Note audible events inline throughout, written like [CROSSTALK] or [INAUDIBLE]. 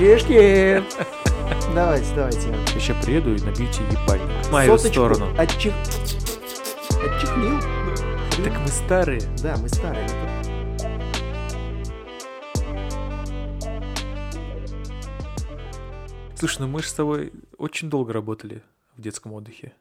Мальчишки! Давайте, давайте. Сейчас приеду и набьете ебальник. В мою Соточку сторону. отчих- Отчихнил? Так мы старые. Да, мы старые. Слушай, ну мы же с тобой очень долго работали в детском отдыхе.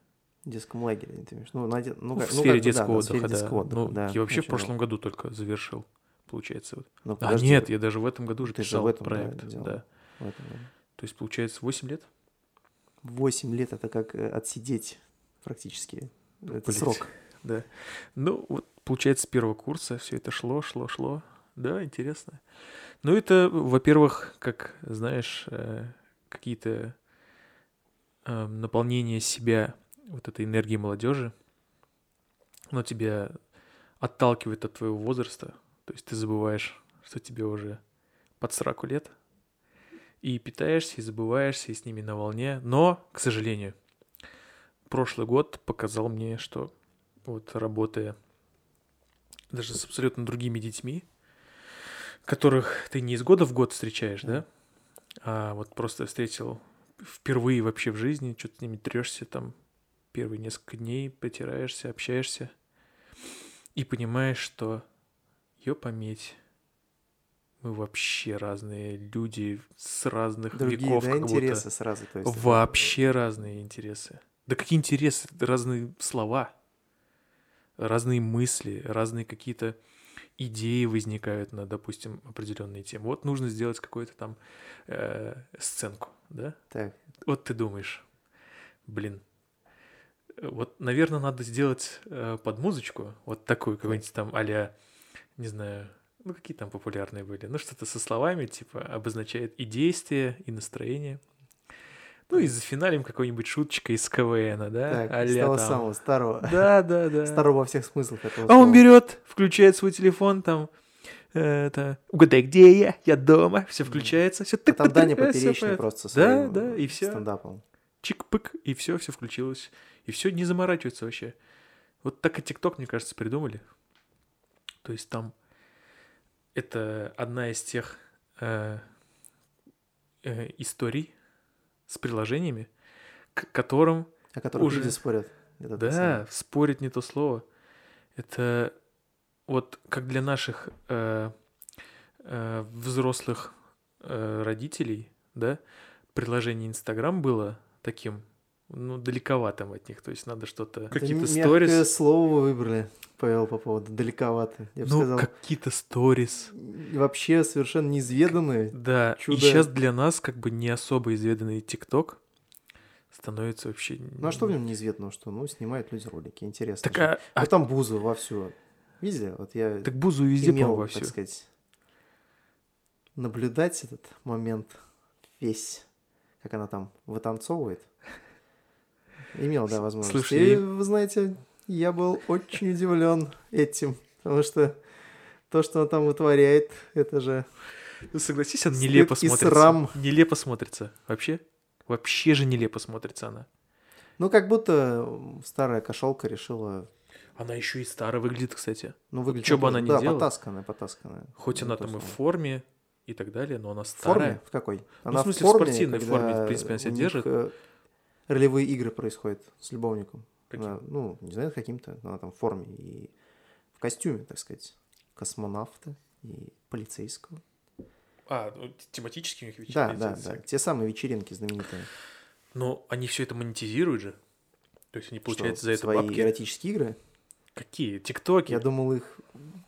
В детском лагере, ты имеешь? Ну, на ну, Ну, как- в ну, сфере да, детского да, отдыха, сфере да. детского отдыха, ну, да, я вообще в прошлом много. году только завершил, получается. Вот. Ну, А нет, я даже в этом году уже Ты же писал в этом, да, проект. делал. да. В этом году. То есть, получается, 8 лет? 8 лет это как э, отсидеть практически. Это Блядь. срок. [LAUGHS] Да. Ну, вот, получается, с первого курса все это шло, шло, шло. Да, интересно. Ну, это, во-первых, как, знаешь, э, какие-то э, наполнения себя вот этой энергией молодежи, но тебя отталкивает от твоего возраста. То есть ты забываешь, что тебе уже под сраку лет, и питаешься, и забываешься, и с ними на волне. Но, к сожалению, прошлый год показал мне, что вот работая даже с абсолютно другими детьми, которых ты не из года в год встречаешь, да, а вот просто встретил впервые вообще в жизни, что-то с ними трешься там первые несколько дней, потираешься, общаешься и понимаешь, что ёпаметь, мы вообще разные люди с разных Другие, веков, да, как будто. интересы сразу. То есть, это- Вообще разные интересы. Да какие интересы? Разные слова, разные мысли, разные какие-то идеи возникают на, допустим, определенные темы. Вот нужно сделать какую-то там э, сценку, да? Так, Вот ты думаешь, блин, вот, наверное, надо сделать э, под музычку вот такую какую-нибудь там а не знаю, ну какие там популярные были, ну что-то со словами, типа, обозначает и действие, и настроение. Ну и зафиналим какой-нибудь шуточкой из КВН, да? так, с того там. самого, старого. Да, да, да. Старого во всех смыслах этого А он слова. берет, включает свой телефон, там, э, это, угадай, где я, я дома, все включается, все А там Даня Поперечный просто Да, да, и всё. стендапом. чик-пык, и все, все включилось. И все не заморачивается вообще. Вот так и ТикТок, мне кажется, придумали. То есть там это одна из тех э, э, историй с приложениями, к которым, О которых Уже. люди спорят. Это то да, самое. спорить не то слово. Это вот как для наших э, э, взрослых э, родителей, да, приложение Инстаграм было таким, ну, далековатым от них. То есть надо что-то, какие-то мягкое сторис. слово вы выбрали, Павел, по поводу далековато. Я бы Ну, сказал, какие-то сторис. вообще совершенно неизведанные. Да, Чудо. и сейчас для нас как бы не особо изведанный ТикТок становится вообще... Ну а что в нем неизведанного, что ну снимают люди ролики, интересно. Так, же. а, а- Вот там Бузу вовсю. Видели? Вот я так Бузу везде, имел, во так всё. сказать, наблюдать этот момент весь, как она там вытанцовывает. Имел, да, возможность. Слушай, и, вы знаете, я был очень удивлен этим, потому что то, что она там вытворяет, это же... Ну, согласись, она нелепо смотрится. срам. Нелепо смотрится. Вообще? Вообще же нелепо смотрится она. Ну, как будто старая кошелка решила... Она еще и старо выглядит, кстати. Ну, выглядит чё бы она ни да, делала. потасканная, потасканная. Хоть Ну, она там и в форме и так далее, но она В старая. форме? В какой? Ну, в Она смысле, в спортивной форме, в принципе, она себя держит. Ролевые игры происходят с любовником. Каким? Она, ну, не знаю, каким-то, она там в форме и в костюме, так сказать, космонавта и полицейского. А, ну, тематические у них вечеринки. Да, да, да. Те самые вечеринки знаменитые. Но они все это монетизируют же. То есть они получают Что, за это свои бабки. эротические игры. Какие? Тиктоки? Я думал их...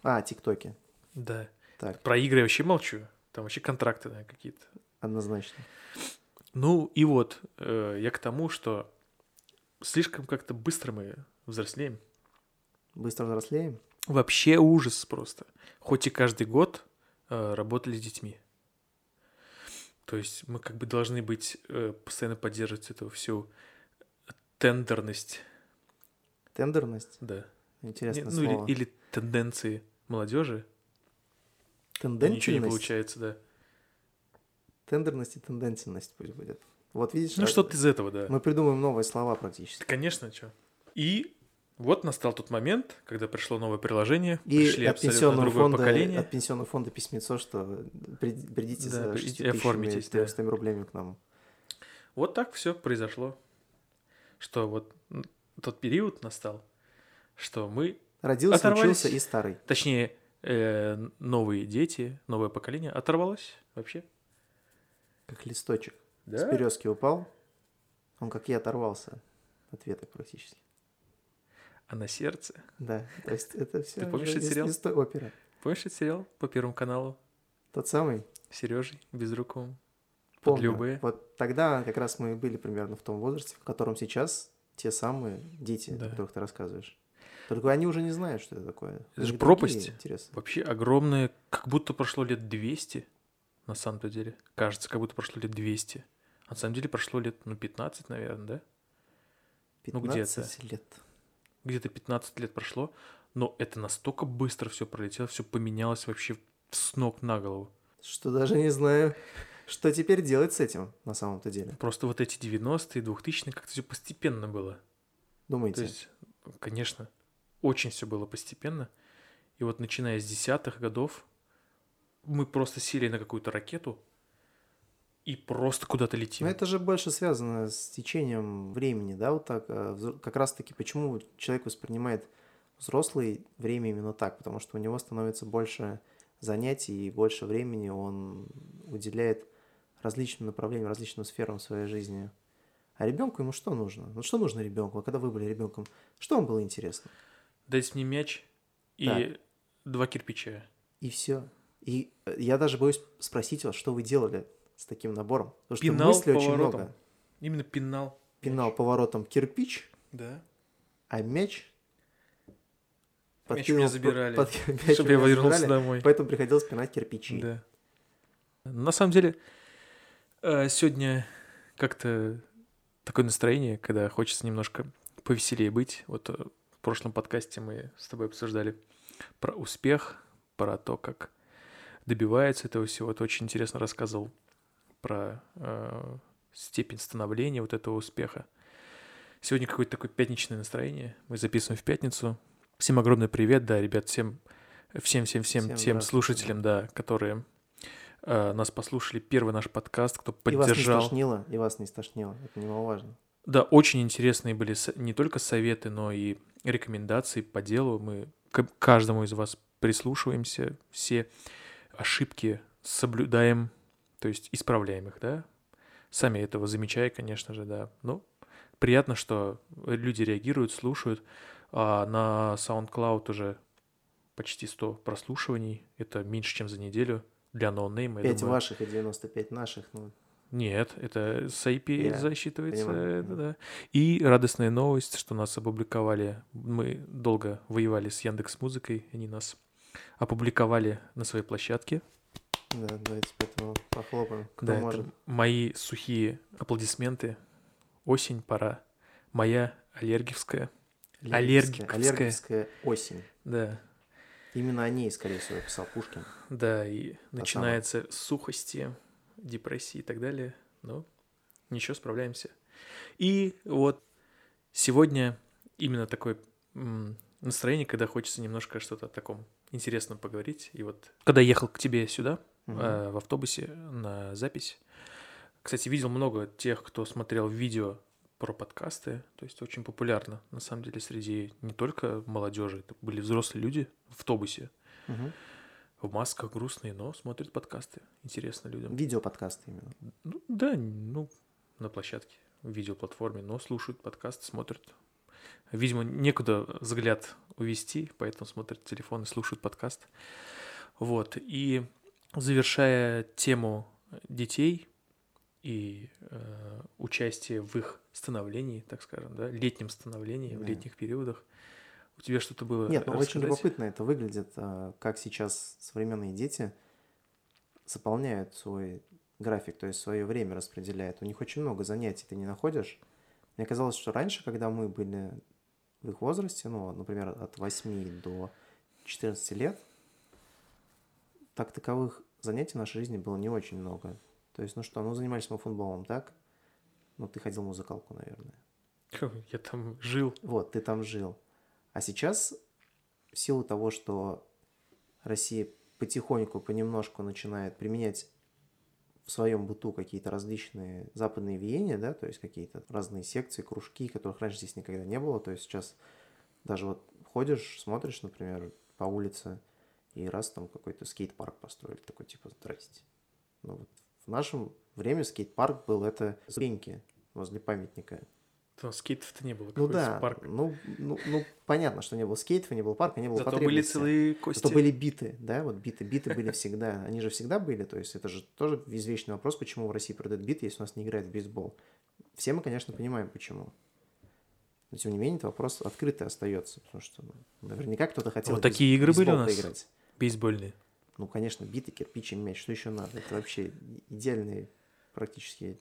А, тиктоки. Да. Так, Про игры я вообще молчу. Там вообще контракты наверное, какие-то. однозначно. Ну и вот, э, я к тому, что слишком как-то быстро мы взрослеем. Быстро взрослеем. Вообще ужас просто. Хоть и каждый год э, работали с детьми. То есть мы как бы должны быть, э, постоянно поддерживать эту всю тендерность, Тендерность. да. Интересное Не- ну слово. или, или тенденции молодежи. Ничего не получается, да. Тендерность и тендентность пусть будет. Вот видишь, Ну а- что-то из этого, да. мы придумаем новые слова практически. Да, конечно, что. И Вот настал тот момент, когда пришло новое приложение, И пришли от пенсионного, другое фонда, поколение. от пенсионного фонда письмецо, что при- придите Да, за придите, 6 оформитесь, да. 300 рублями к нам. Вот так все произошло. Что вот тот период настал, что мы, Родился, Оторвались. учился и старый. точнее, э, новые дети, новое поколение оторвалось вообще. Как листочек. С Да? березки упал, он как я оторвался от веток практически. А на сердце. Да, то есть это все. помнишь этот сериал? опера. Помнишь этот сериал по Первому каналу? Тот самый? С Сережей Безруковым? Помню. любые. Вот тогда как раз мы были примерно в том возрасте, в котором сейчас те самые дети, Да. о которых ты рассказываешь. Только они уже не знают, что это такое. Это же пропасть. Вообще огромное, как будто прошло лет 200, на самом-то деле. Кажется, как будто прошло лет 200. А на самом деле прошло лет, ну, 15, наверное, да? Ну, где-то. 15 лет. Где-то 15 лет прошло, но это настолько быстро все пролетело, все поменялось вообще с ног на голову. Что даже не знаю, что теперь делать с этим на самом-то деле. Просто вот эти 90-е, 2000-е как-то все постепенно было. Думаете? То есть, конечно, очень все было постепенно. И вот начиная с десятых годов мы просто сели на какую-то ракету и просто куда-то летим. Но это же больше связано с течением времени, да, вот так. а, взро- Как раз-таки почему человек воспринимает взрослое время именно так, потому что у него становится больше занятий и больше времени он уделяет различным направлениям, различным сферам своей жизни. А ребенку ему что нужно? Вот что нужно ребенку? Когда вы были ребенком, что вам было интересно? Дайте мне мяч и Так. два кирпича. И все. И э, я даже боюсь спросить вас, что вы делали с таким набором. Потому что Пинал мыслей очень поворотом. много. Именно пинал. Пинал поворотом кирпич, Да. а мяч... Мяч у меня забирали, под- [LAUGHS] мяч Чтобы я вернулся забирали, домой. Поэтому приходилось пинать кирпичи. Да. На самом деле, э, сегодня как-то такое настроение, когда хочется немножко повеселее быть. Вот э, в прошлом подкасте мы с тобой обсуждали про успех, про то, как добивается этого всего. Ты очень интересно рассказывал про э, степень становления вот этого успеха. Сегодня какое-то такое пятничное настроение. Мы записываем в пятницу. Всем огромный привет, да, ребят, всем, всем, всем, всем, Всем тем слушателям, да, которые э, нас послушали, первый наш подкаст, кто И вас не поддержал. стошнило, и вас не стошнило. Это немаловажно. Да, очень интересные были не только советы, но и рекомендации по делу. Мы к каждому из вас прислушиваемся, все ошибки соблюдаем, то есть исправляем их, да. Сами этого замечая, конечно же, да. Ну, приятно, что люди реагируют, слушают. А на SoundCloud уже почти 100 прослушиваний. Это меньше, чем за неделю для ноунейма. я 5 думаю. ваших и 95 наших. Ну, Нет, это с IP Я засчитывается. понимаю, да. да. И радостная новость, что нас опубликовали. Мы долго воевали с Яндекс Музыкой, они нас опубликовали на своей площадке. да, давайте поэтому похлопаем. Кто да, может. мои сухие аплодисменты. Осень, пора. Моя аллергивская. аллергическая. Аллергическая осень. Да, Именно о ней, скорее всего, писал Пушкин. да, и начинается сухости, депрессии и так далее. Но ничего, справляемся. И вот сегодня именно такое настроение, когда хочется немножко что-то о таком интересном поговорить. И вот когда ехал к тебе сюда, Мгм. э, в автобусе на запись, кстати, видел много тех, кто смотрел видео про подкасты, то есть очень популярно, на самом деле, среди не только молодежи, это были взрослые люди в автобусе, Мгм. в масках грустные, но смотрят подкасты. Интересно людям. Видеоподкасты именно. Ну, да, ну, на площадке, в видеоплатформе, но слушают подкаст, смотрят. Видимо, некуда взгляд увести, поэтому смотрят телефон и слушают подкаст. Вот. И завершая тему детей и э, участие в их становлении, так скажем, да, летнем становлении, в Да. летних периодах, у тебя что-то было Нет, ну очень любопытно это выглядит, а, как сейчас современные дети заполняют свой график, то есть свое время распределяют. У них очень много занятий, ты не находишь? Мне казалось, что раньше, когда мы были в их возрасте, ну, например, от 8 до 14 лет, так таковых занятий в нашей жизни было не очень много. То есть, ну что, ну занимались мы футболом, так? Ну, ты ходил в музыкалку, наверное. [LAUGHS] Я там жил. Вот, ты там жил. А сейчас, в силу того, что Россия потихоньку, понемножку начинает применять в своем быту какие-то различные западные веяния, да, то есть какие-то разные секции, кружки, которых раньше здесь никогда не было. То есть сейчас даже вот ходишь, смотришь, например, по улице, и раз там какой-то скейт-парк построили, такой типа «Здрасте». Ну вот в нашем время скейт-парк был это Зреньки возле памятника. То скейтов-то не было, Ну да, парк. ну, ну, ну понятно, что не было скейтов, не было парка, не было Зато были потребности. целые кости. Зато были биты, да, вот биты, биты были всегда. Они же всегда были, то есть это же тоже извечный вопрос, почему в России продают биты, если у нас не играет в бейсбол. Все мы, конечно, понимаем, почему. Но, тем не менее, этот вопрос открытый остается, потому что ну, наверняка кто-то хотел Вот такие игры были у нас? поиграть. Бейсбольные. Ну, конечно, биты, кирпич и мяч, что еще надо? Это вообще идеальный практически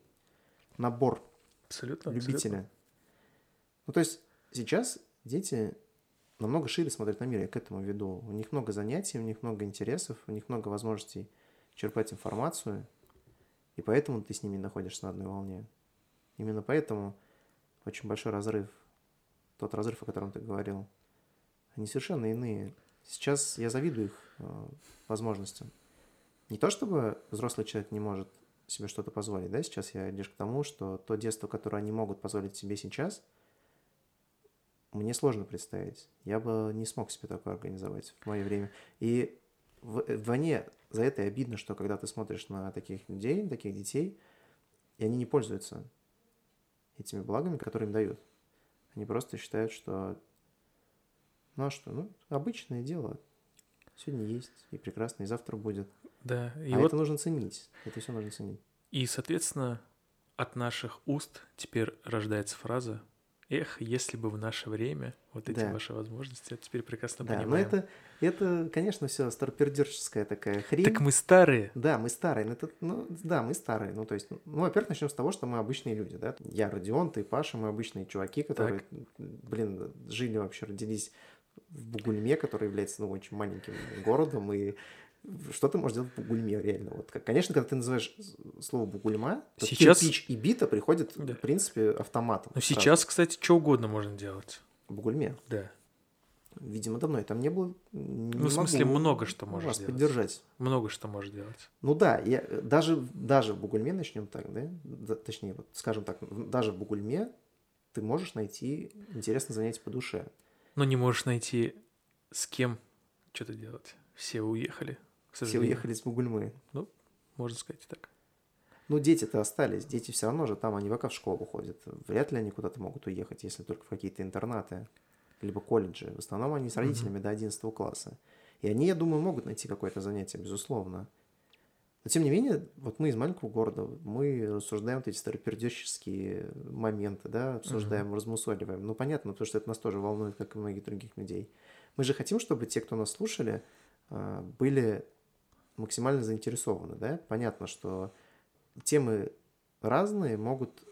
набор Абсолютно. любителя. Ну, то есть сейчас дети намного шире смотрят на мир, я к этому веду. У них много занятий, у них много интересов, у них много возможностей черпать информацию, и поэтому ты с ними находишься на одной волне. Именно поэтому очень большой разрыв, тот разрыв, о котором ты говорил, они совершенно иные. Сейчас я завидую их э, возможностям. Не то чтобы взрослый человек не может себе что-то позволить, да, сейчас я лишь к тому, что то детство, которое они могут позволить себе сейчас, мне сложно представить. Я бы не смог себе такое организовать в мое время. И в- вдвойне за это и обидно, что когда ты смотришь на таких людей, таких детей, и они не пользуются этими благами, которые им дают. Они просто считают, что ну а что, ну, обычное дело. Сегодня есть, и прекрасно, и завтра будет. Да. И а вот это нужно ценить. Это все нужно ценить. И, соответственно, от наших уст теперь рождается фраза «Эх, если бы в наше время вот эти Да. ваши возможности, это теперь прекрасно Да, но понимаем». это, это, конечно, все старпердерческая такая хрень. Так мы старые. Да, мы старые. Ну, это, ну, да, мы старые. Ну, то есть, ну, во-первых, начнем с того, что мы обычные люди, да. Я Родион, ты Паша, мы обычные чуваки, которые, блин, жили вообще, родились в Бугульме, который является, ну, очень маленьким городом, и что ты можешь делать в Бугульме, реально? Вот, как- конечно, когда ты называешь слово Бугульма, то Сейчас- кирпич и бита приходят, Да. в принципе, автоматом. Но сразу. сейчас, кстати, что угодно можно делать. В Бугульме. Да. Видимо, давно я там не был. Не Ну, в смысле, много что можешь вас делать. поддержать. Много что можешь делать. Ну да, я, даже, даже в Бугульме начнем так, да? Да, Точнее, вот, скажем так, даже в Бугульме ты можешь найти интересное занятие по душе. Но не можешь найти с кем что-то делать. Все уехали, Все уехали из Бугульмы. Можно сказать и так. Ну, дети-то остались. Дети все равно же там, они пока в школу ходят. Вряд ли они куда-то могут уехать, если только в какие-то интернаты, либо колледжи. В основном они с родителями до 11 класса. И они, я думаю, могут найти какое-то занятие, безусловно. Но тем не менее, вот мы из маленького города, мы рассуждаем вот эти старопердеческие моменты, да, обсуждаем, размусоливаем. Ну, понятно, потому что это нас тоже волнует, как и многих других людей. Мы же хотим, чтобы те, кто нас слушали, а, были максимально заинтересованы, да. Понятно, что темы разные могут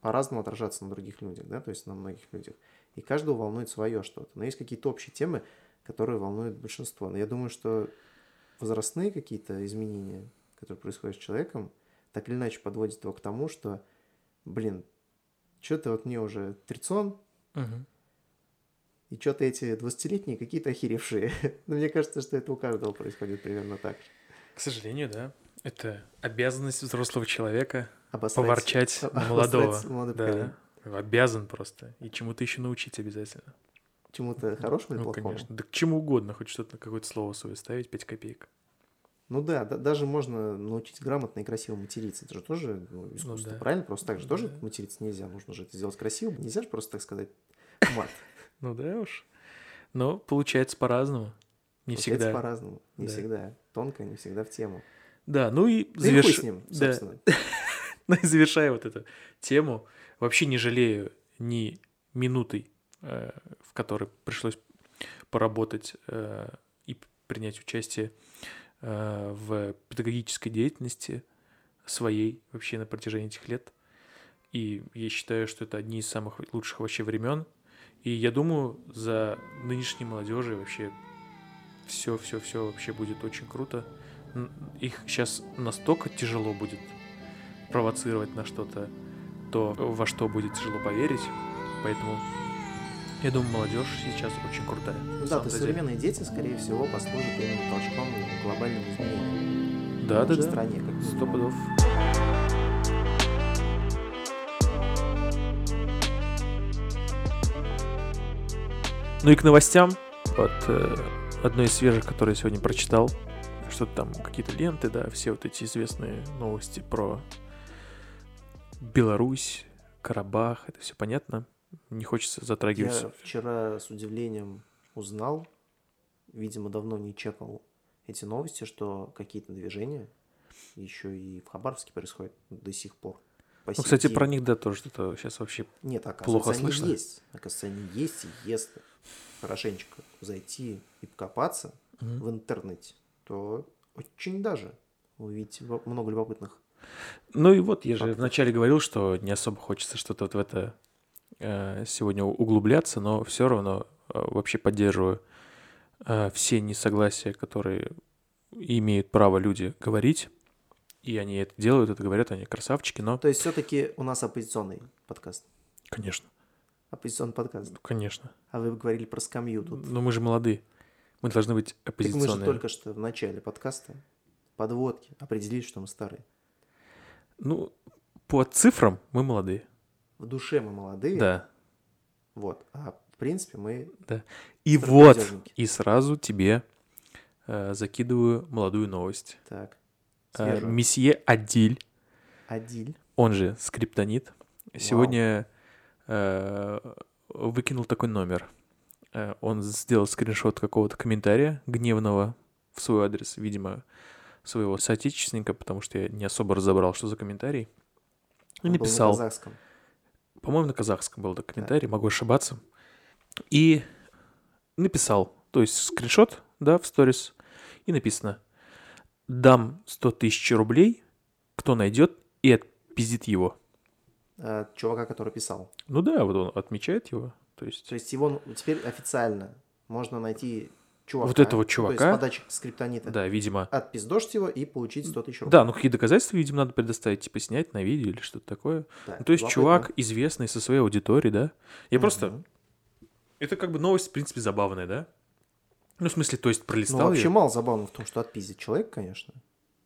по-разному отражаться на других людях, да, то есть на многих людях. И каждого волнует свое что-то. Но есть какие-то общие темы, которые волнуют большинство. Но я думаю, что возрастные какие-то изменения, которые происходят с человеком, так или иначе подводят его к тому, что, блин, что-то вот мне уже трицон, Мгм. И что-то эти 20-летние какие-то охеревшие. [LAUGHS] Но мне кажется, что это у каждого происходит примерно так. К сожалению, да. Это обязанность взрослого человека Обосрать- поворчать обосрать молодого. Да. Обязан просто. И чему-то еще научить обязательно. Чему-то хорошему или Ну, плохому? конечно. Да к чему угодно, хоть что-то, какое-то слово свое ставить, 5 копеек. Ну да, да, даже можно научить грамотно и красиво материться. Это же тоже ну, искусство, да. правильно? Просто так же тоже Да. материться нельзя. Нужно же это сделать красиво. Нельзя же просто так сказать мат. [LAUGHS] Ну да уж. Но получается по-разному. Не Получается всегда. по-разному. Не Да. всегда. Тонко, не всегда в тему. Да, ну и Да заверш- с ним, да. собственно. [LAUGHS] Ну и завершая вот эту тему, вообще не жалею ни минутой, э, в которой пришлось поработать э, и принять участие э, в педагогической деятельности своей вообще на протяжении этих лет. И я считаю, что это одни из самых лучших вообще времен. И я думаю, за нынешней молодежи вообще все, все, все вообще будет очень круто. Их сейчас настолько тяжело будет провоцировать на что-то, то во что будет тяжело поверить. Поэтому Я думаю, молодежь сейчас очень крутая. Ну да, то современные дети, скорее всего, послужат именно толчком к глобальным изменениям. Да, в да, да. стране, как Сто пудов. Ну и к новостям. Вот э, одной из свежих, которые я сегодня прочитал. Что-то там, какие-то ленты, да, все вот эти известные новости про Беларусь, Карабах, это все понятно. Не хочется затрагивать. Я вчера с удивлением узнал, видимо, давно не чекал эти новости, что какие-то движения еще и в Хабаровске происходят до сих пор. По Ну, кстати, про них, да, тоже что-то сейчас вообще... Нет, оказывается, плохо они слышно. есть. Оказывается, они есть и если хорошенечко зайти и покопаться Мгм. в интернете, то очень даже увидите во- много любопытных. Ну и вот, я же вначале говорил, что не особо хочется что-то вот в это э, сегодня углубляться, но все равно э, вообще поддерживаю э, все несогласия, которые имеют право люди говорить, и они это делают, это говорят, они красавчики, но, То есть все-таки у нас оппозиционный подкаст. конечно, Оппозиционный подкаст. конечно. А вы говорили про скамью тут. Но мы же молодые, мы должны быть Так мы же оппозиционными. только что в начале подкаста подводки определили, что мы старые. Ну, по цифрам мы молодые, В душе мы молодые. да. Вот. А в принципе мы... И Старые вот, и сразу тебе э, закидываю молодую новость. Так. Э. Месье Адиль, Адиль. он же Скриптонит, сегодня э, выкинул такой номер. Э, он сделал скриншот какого-то комментария гневного в свой адрес, видимо, своего соотечественника, потому что я не особо разобрал, что за комментарий. И Он был на написал, казахском. по-моему, на казахском был этот комментарий, могу ошибаться. И написал, то есть скриншот, да, в сторис, и написано, дам 100 тысяч рублей, кто найдет и отпиздит его. э, чувака, который писал. Ну да, вот он отмечает его. То есть, То есть его ну, теперь официально можно найти чувака. Вот этого То есть чувака? подачи скриптонита. да, видимо. Отпиздошить его и получить 100 тысяч рублей. Да, ну какие доказательства, видимо, надо предоставить, типа снять на видео или что-то такое. Да, Ну, то есть любопытно. чувак известный со своей аудиторией, да? Я просто... Мгм. Это как бы новость, в принципе, забавная, да? Ну, в смысле, то есть Ну, пролистал вообще её. мало забавно в том, что отпиздит человек, конечно.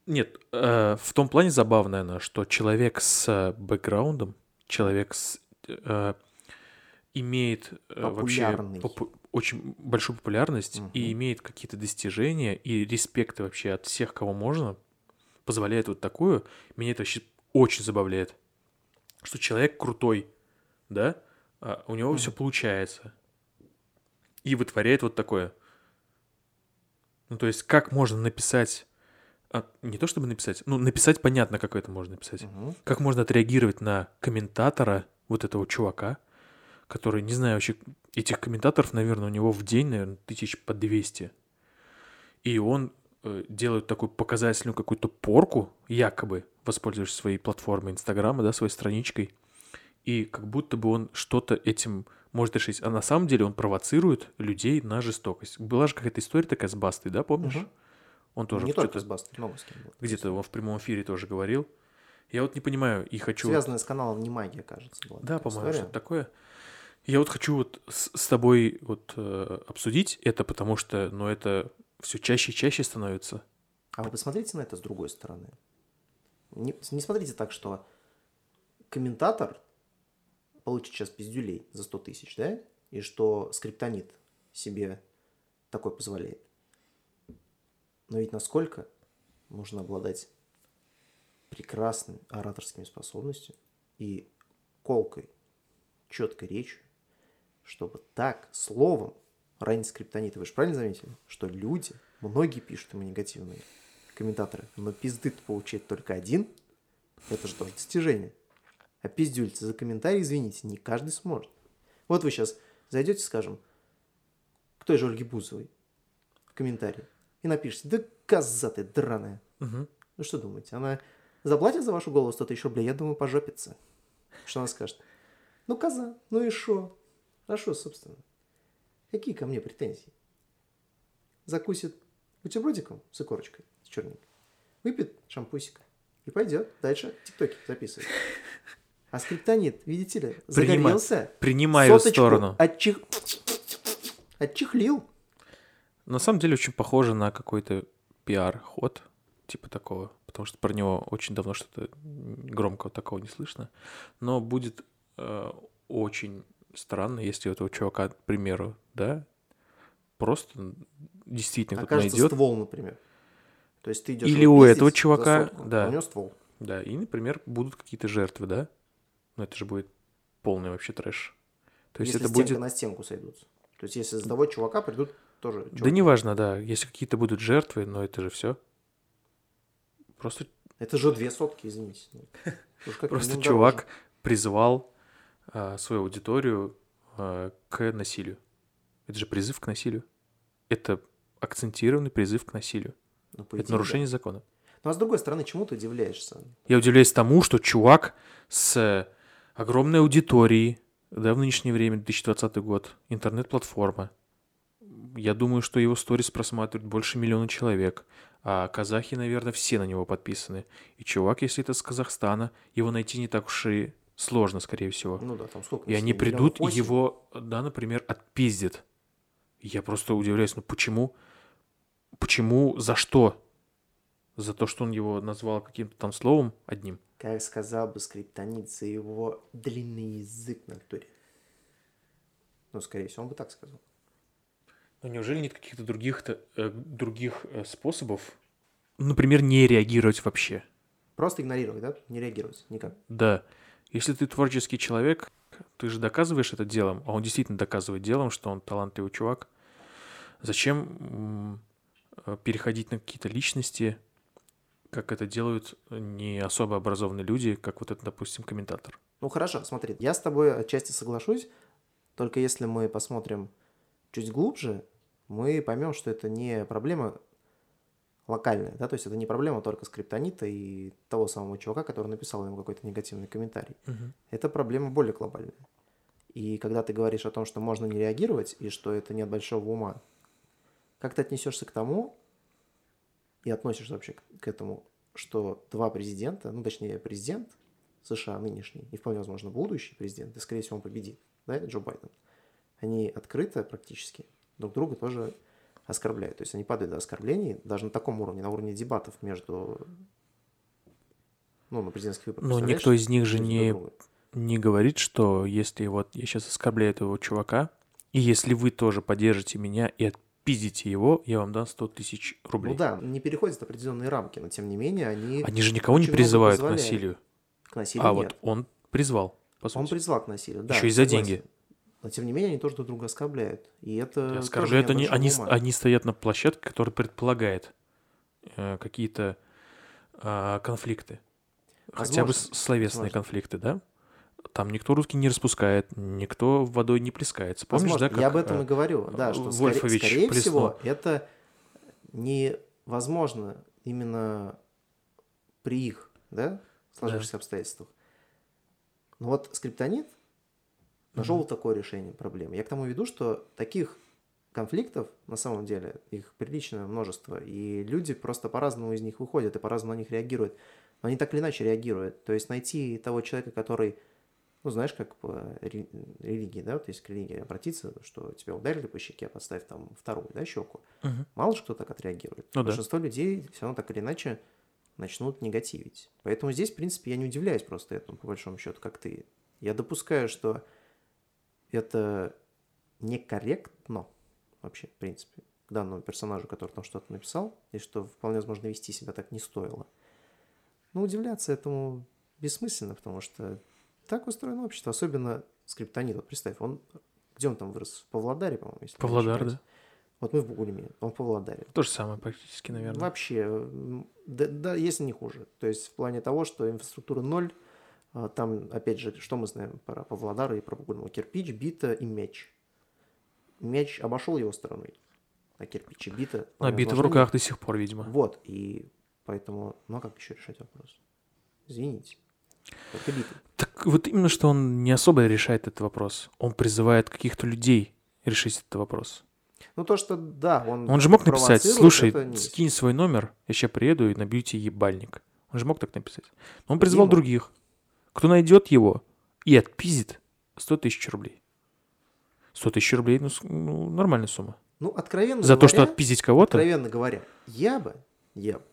Нет, э, в том плане забавная она, что человек с э, бэкграундом, человек с, э, имеет э, вообще попу- очень большую популярность Мгм. и имеет какие-то достижения и респект вообще от всех, кого можно, позволяет вот такую. Меня это вообще очень забавляет, что человек крутой, да, а у него все получается и вытворяет вот такое. Ну, то есть, как можно написать... а, не то чтобы написать, ну, написать понятно, как это можно написать. Мгм. Как можно отреагировать на комментатора, вот этого чувака, который, не знаю, вообще, этих комментаторов, наверное, у него в день, наверное, тысяч по 200. И он э, делает такую показательную какую-то порку, якобы, воспользуясь своей платформой Инстаграма, да, своей страничкой, и как будто бы он что-то этим может решить. А на самом деле он провоцирует людей на жестокость. Была же какая-то история такая с Бастой, да, помнишь? Мгм. Он тоже не только с Бастой, много с кем было. где-то он в прямом эфире тоже говорил. Я вот не понимаю и хочу... Связанная с каналом «Не магия», кажется, была. Да, по-моему, что-то такое. Я вот хочу вот с, с тобой вот э, обсудить это, потому что, ну, это все чаще и чаще становится. А вы посмотрите на это с другой стороны. Не, не смотрите так, что комментатор получит сейчас пиздюлей за 100 тысяч, да? И что скриптонит себе такой позволяет. Но ведь насколько нужно обладать прекрасными ораторскими способностями и колкой, четкой речью, чтобы так, словом, ранить скриптонита. Вы же правильно заметили, что люди, многие пишут ему негативные комментаторы, но пизды получает только один, это же тоже достижение. А пиздюльцы за комментарий, извините, не каждый сможет. Вот вы сейчас зайдете, скажем, к той же Ольге Бузовой в комментарии и напишите, да коза ты драная. Мгм. Ну что думаете, она заплатит за вашу голову 100 тысяч рублей? Я думаю, пожопится. Что она скажет? Ну, коза, ну и шо? А шо, собственно? Какие ко мне претензии? Закусит бутербродиком с икорочкой, с черненькой, выпьет шампусика и пойдет дальше тиктоки записывать. А скриптонит, видите ли, Принима- загорелся, Принимаю соточку сторону. отчих- отчехлил. На самом деле очень похоже на какой-то пиар-ход, типа такого, потому что про него очень давно что-то громкого такого не слышно. Но будет э, очень странно, если у этого чувака, к примеру, да, просто действительно кто-то найдет, ствол, например. То есть ты идешь Или у этого чувака, сотку, да. а у него ствол. да, и, например, будут какие-то жертвы, да, но это же будет полный вообще трэш. То есть если это будет... на стенку сойдутся. То есть если за того чувака придут тоже Да чуваки. неважно, да, если какие-то будут жертвы, но это же все. Просто Это же две сотки, извините. Ну, Просто чувак дороже. призвал а, свою аудиторию а, к насилию. Это же призыв к насилию. Это акцентированный призыв к насилию. Ну, по Это идее, нарушение закона. да. Ну а с другой стороны, чему ты удивляешься? Я удивляюсь тому, что чувак с огромной аудиторией, да, в нынешнее время, 2020 год, интернет-платформа. Я думаю, что его сторис просматривают больше миллиона человек, а казахи, наверное, все на него подписаны. И чувак, если это с Казахстана, его найти не так уж и сложно, скорее всего. Ну да, там сколько? И они придут, и его, да, например, отпиздят. Я просто удивляюсь, ну почему? Почему? За что? За то, что он его назвал каким-то там словом одним? Как сказал бы скриптонит за его длинный язык на натуре. Ну, скорее всего, он бы так сказал. Но неужели нет каких-то других, других э, способов? Например, не реагировать вообще. Просто игнорировать, да? Не реагировать никак. Да. Если ты творческий человек, ты же доказываешь это делом, а он действительно доказывает делом, что он талантливый чувак. Зачем э, переходить на какие-то личности, как это делают не особо образованные люди, как вот это, допустим, комментатор? Ну хорошо, смотри, я с тобой отчасти соглашусь, только если мы посмотрим чуть глубже, мы поймем, что это не проблема локальная, да, то есть это не проблема только скриптонита и того самого чувака, который написал ему какой-то негативный комментарий. Это проблема более глобальная. И когда ты говоришь о том, что можно не реагировать и что это нет большого ума, как ты отнесешься к тому и относишься вообще к- к этому, что два президента, ну точнее президент США нынешний и вполне возможно будущий президент, и скорее всего он победит, да, Джо Байден, они открыто практически друг друга тоже оскорбляют. То есть они падают до оскорблений даже на таком уровне, на уровне дебатов между ну, на президентских выборах. Но представляешь, никто из них же не, не говорит, что если вот я сейчас оскорбляю этого чувака, и если вы тоже поддержите меня и отпиздите его, я вам дам 100 тысяч рублей. Ну да, не переходят определенные рамки, но тем не менее они Они же никого не призывают к насилию. к насилию А нет. вот он призвал, по Он сути. призвал к насилию, да. Ещё и за согласен. деньги. Но тем не менее они тоже друг друга оскорбляют. И это оскорбляют они, они, ума. они стоят на площадке, которая предполагает э, какие-то а, конфликты. Хотя бы Возможно, словесные возможно. конфликты, да? Там никто рутки не распускает, никто водой не плескается. Помнишь, Возможно. да, как я об этом э, и говорю, да, что скорее, Вольфович скорее плеснул. всего это невозможно именно при их, да, сложившихся обстоятельствах. Но вот скриптонит нашел такое решение проблемы. Я к тому веду, что таких конфликтов на самом деле их приличное множество, и люди просто по-разному из них выходят и по-разному на них реагируют. Но они так или иначе реагируют. То есть найти того человека, который, ну знаешь, как по ре- религии, да, вот есть к религии обратиться, что тебя ударили по щеке, подставь там вторую, да, щеку. Мгм. Мало же кто так отреагирует. Ну да. Большинство людей все равно так или иначе начнут негативить. Поэтому здесь, в принципе, я не удивляюсь просто этому, по большому счету, как ты. Я допускаю, что это некорректно вообще, в принципе, к данному персонажу, который там что-то написал, и что вполне возможно вести себя так не стоило. Но удивляться этому бессмысленно, потому что так устроено общество, особенно скриптонит. Вот представь, он где он там вырос? В Павлодаре, по-моему, если Павлодар, да. Вот мы в Бугулиме, он в Павлодаре. То же самое практически, наверное. Вообще, да, да, если не хуже. То есть в плане того, что инфраструктура ноль, а, там, опять же, что мы знаем про Павлодар и про Бугульму? Кирпич, бита и мяч. Мяч обошел его стороной, а кирпич и бита... А бита в руках до сих пор, видимо. Вот, и поэтому, ну а как еще решать вопрос? Извините. Так вот именно, что он не особо решает этот вопрос. Он призывает каких-то людей решить этот вопрос. Ну то, что, да, он... Он же мог написать, слушай, скинь свой номер, я сейчас приеду и набью тебе ебальник. Он же мог так написать. Но он призвал мог. других. Кто найдет его и отпиздит 100 тысяч рублей. 100 тысяч рублей, ну, ну, нормальная сумма. Ну, откровенно За то, что говоря, отпиздить кого-то, Откровенно говоря, я бы, я бы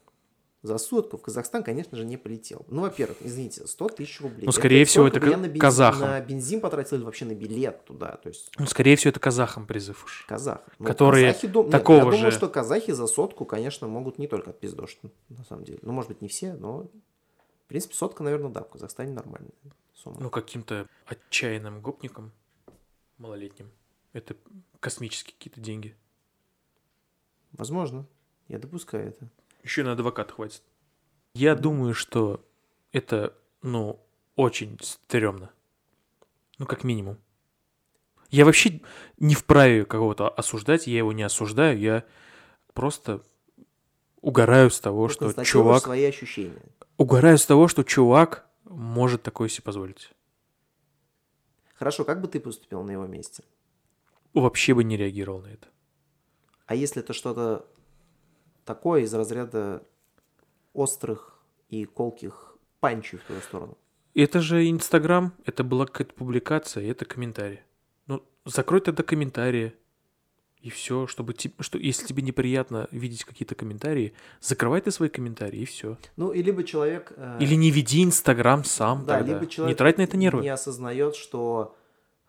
за сотку в Казахстан, конечно же, не полетел. Ну, во-первых, извините, 100 тысяч рублей. Ну, скорее всего, сколько это я на бензин, казахам. На бензин потратил или вообще на билет туда, то есть ну, скорее всего, это казахам призыв уж. казах. Ну, Которые казахи Нет, такого я думаю, же- что казахи за сотку, конечно, могут не только отпиздошить, на самом деле. Ну, может быть, не все, но, в принципе, сотка, наверное, да, в Казахстане нормальная сумма. Ну, каким-то отчаянным гопникам малолетним. Это космические какие-то деньги. Возможно, я допускаю это. Еще на адвоката хватит. Я думаю, что это, ну, очень стрёмно. Ну, как минимум. Я вообще не вправе кого-то осуждать, я его не осуждаю, я просто угораю с того, Ты что чувак... свои ощущения. Угораю с того, что чувак может такое себе позволить. Хорошо, как бы ты поступил на его месте? Вообще бы не реагировал на это. А если это что-то такое из разряда острых и колких панчей в твою сторону? Это же Инстаграм, это была какая-то публикация, это комментарий. Ну, закрой тогда комментарии. И все, чтобы те- что, если тебе неприятно видеть какие-то комментарии, закрывай ты свои комментарии, и все. Ну, и либо человек... э, Или не веди Инстаграм сам да, тогда. либо человек Не трать на это нервы. не осознает, что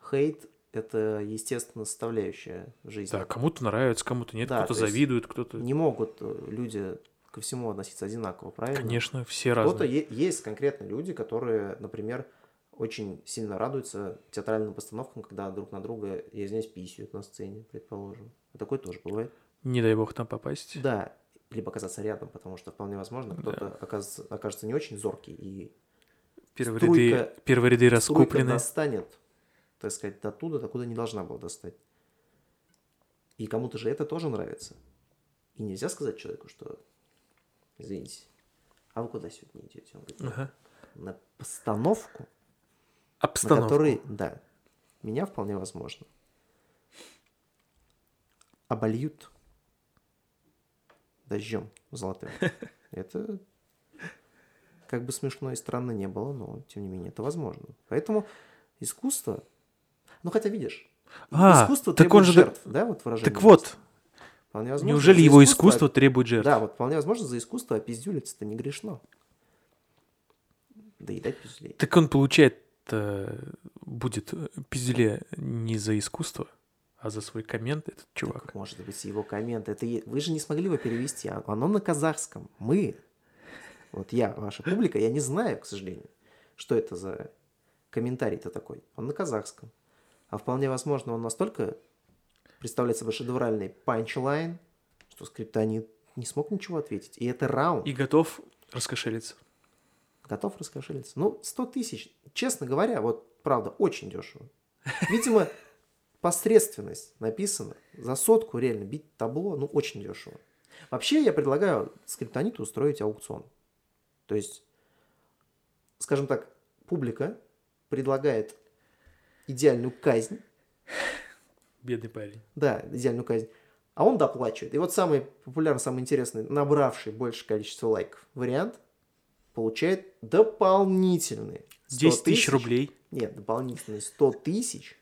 хейт — это естественно составляющая жизни. Да, кому-то нравится, кому-то нет, Да, кто-то завидует, кто-то... Не могут э, люди ко всему относиться одинаково, правильно? Конечно, все Кто-то разные. е- есть конкретно люди, которые, например, очень сильно радуются театральным постановкам, когда друг на друга, я извиняюсь, писают на сцене, предположим. Такое тоже бывает. Не дай бог там попасть. Да, либо оказаться рядом, потому что вполне возможно, кто-то окажется, окажется не очень зоркий и Первые струйка- ряды, первые ряды струйка раскуплены. достанет, так сказать, до туда, докуда не должна была достать. И кому-то же это тоже нравится. И нельзя сказать человеку, что, извините, а вы куда сегодня идете? Он говорит, Ага. на постановку, на Обстановка. которой, да, меня вполне возможно, обольют дождем золотым. [LAUGHS] Это как бы смешно и странно не было, но тем не менее это возможно. Поэтому искусство, ну хотя видишь, А, искусство так он требует же- жертв, да, вот выражение. Так вот, Вполне возможно, неужели его искусство требует жертв? Да, вот вполне возможно, за искусство опиздюлиться-то не грешно. Доедать пиздюлей. Так он получает будет э, пизделе не за искусство, а за свой коммент этот чувак. Так, может быть, его коммент. Это Вы же не смогли его перевести. а- Оно на казахском. Мы, вот я, ваша публика, я не знаю, к сожалению, что это за комментарий-то такой. Он на казахском. А вполне возможно, он настолько представляет собой шедевральный панчлайн, что скриптонит не смог ничего ответить. И это раунд. И готов раскошелиться. Готов раскошелиться. Ну, 100 тысяч, честно говоря, вот правда, очень дешево. Видимо, посредственность написана. За сотку реально бить табло, ну, очень дешево. Вообще, я предлагаю скриптониту устроить аукцион. То есть, скажем так, публика предлагает идеальную казнь, Бедный парень. да, идеальную казнь, а он доплачивает. И вот самый популярный, самый интересный, набравший большее количество лайков вариант получает дополнительные 100 10 тысяч рублей. Нет, дополнительные 100 тысяч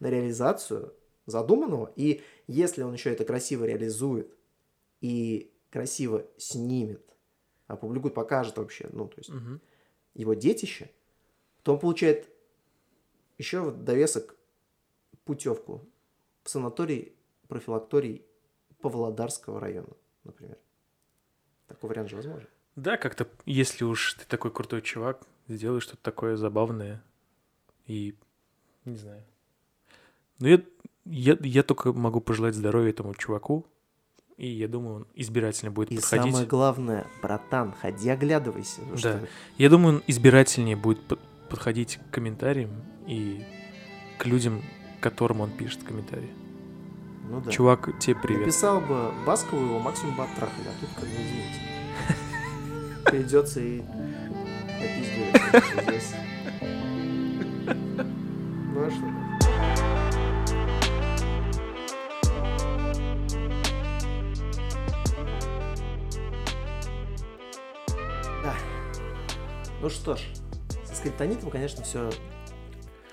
на реализацию задуманного. И если он еще это красиво реализует и красиво снимет, опубликует, покажет вообще, ну, то есть Мгм. его детище, то он получает еще в довесок путевку в санаторий, профилакторий Павлодарского района, например. Такой вариант же возможен. Да, как-то, если уж ты такой крутой чувак, сделай что-то такое забавное и не знаю. Ну, я, я, я только могу пожелать здоровья этому чуваку, и я думаю, он избирательно будет И подходить. самое главное, братан, ходи оглядывайся. потому Да. что Я думаю, он избирательнее будет подходить к комментариям и к людям, которым он пишет комментарии. Ну да. Чувак, тебе привет. Написал бы Баскову, его максимум бы оттрахали, а тут как бы извините. [LAUGHS] Придется и опиздюлить здесь. Ну а что? Да. Ну что ж, скриптонитом, конечно, все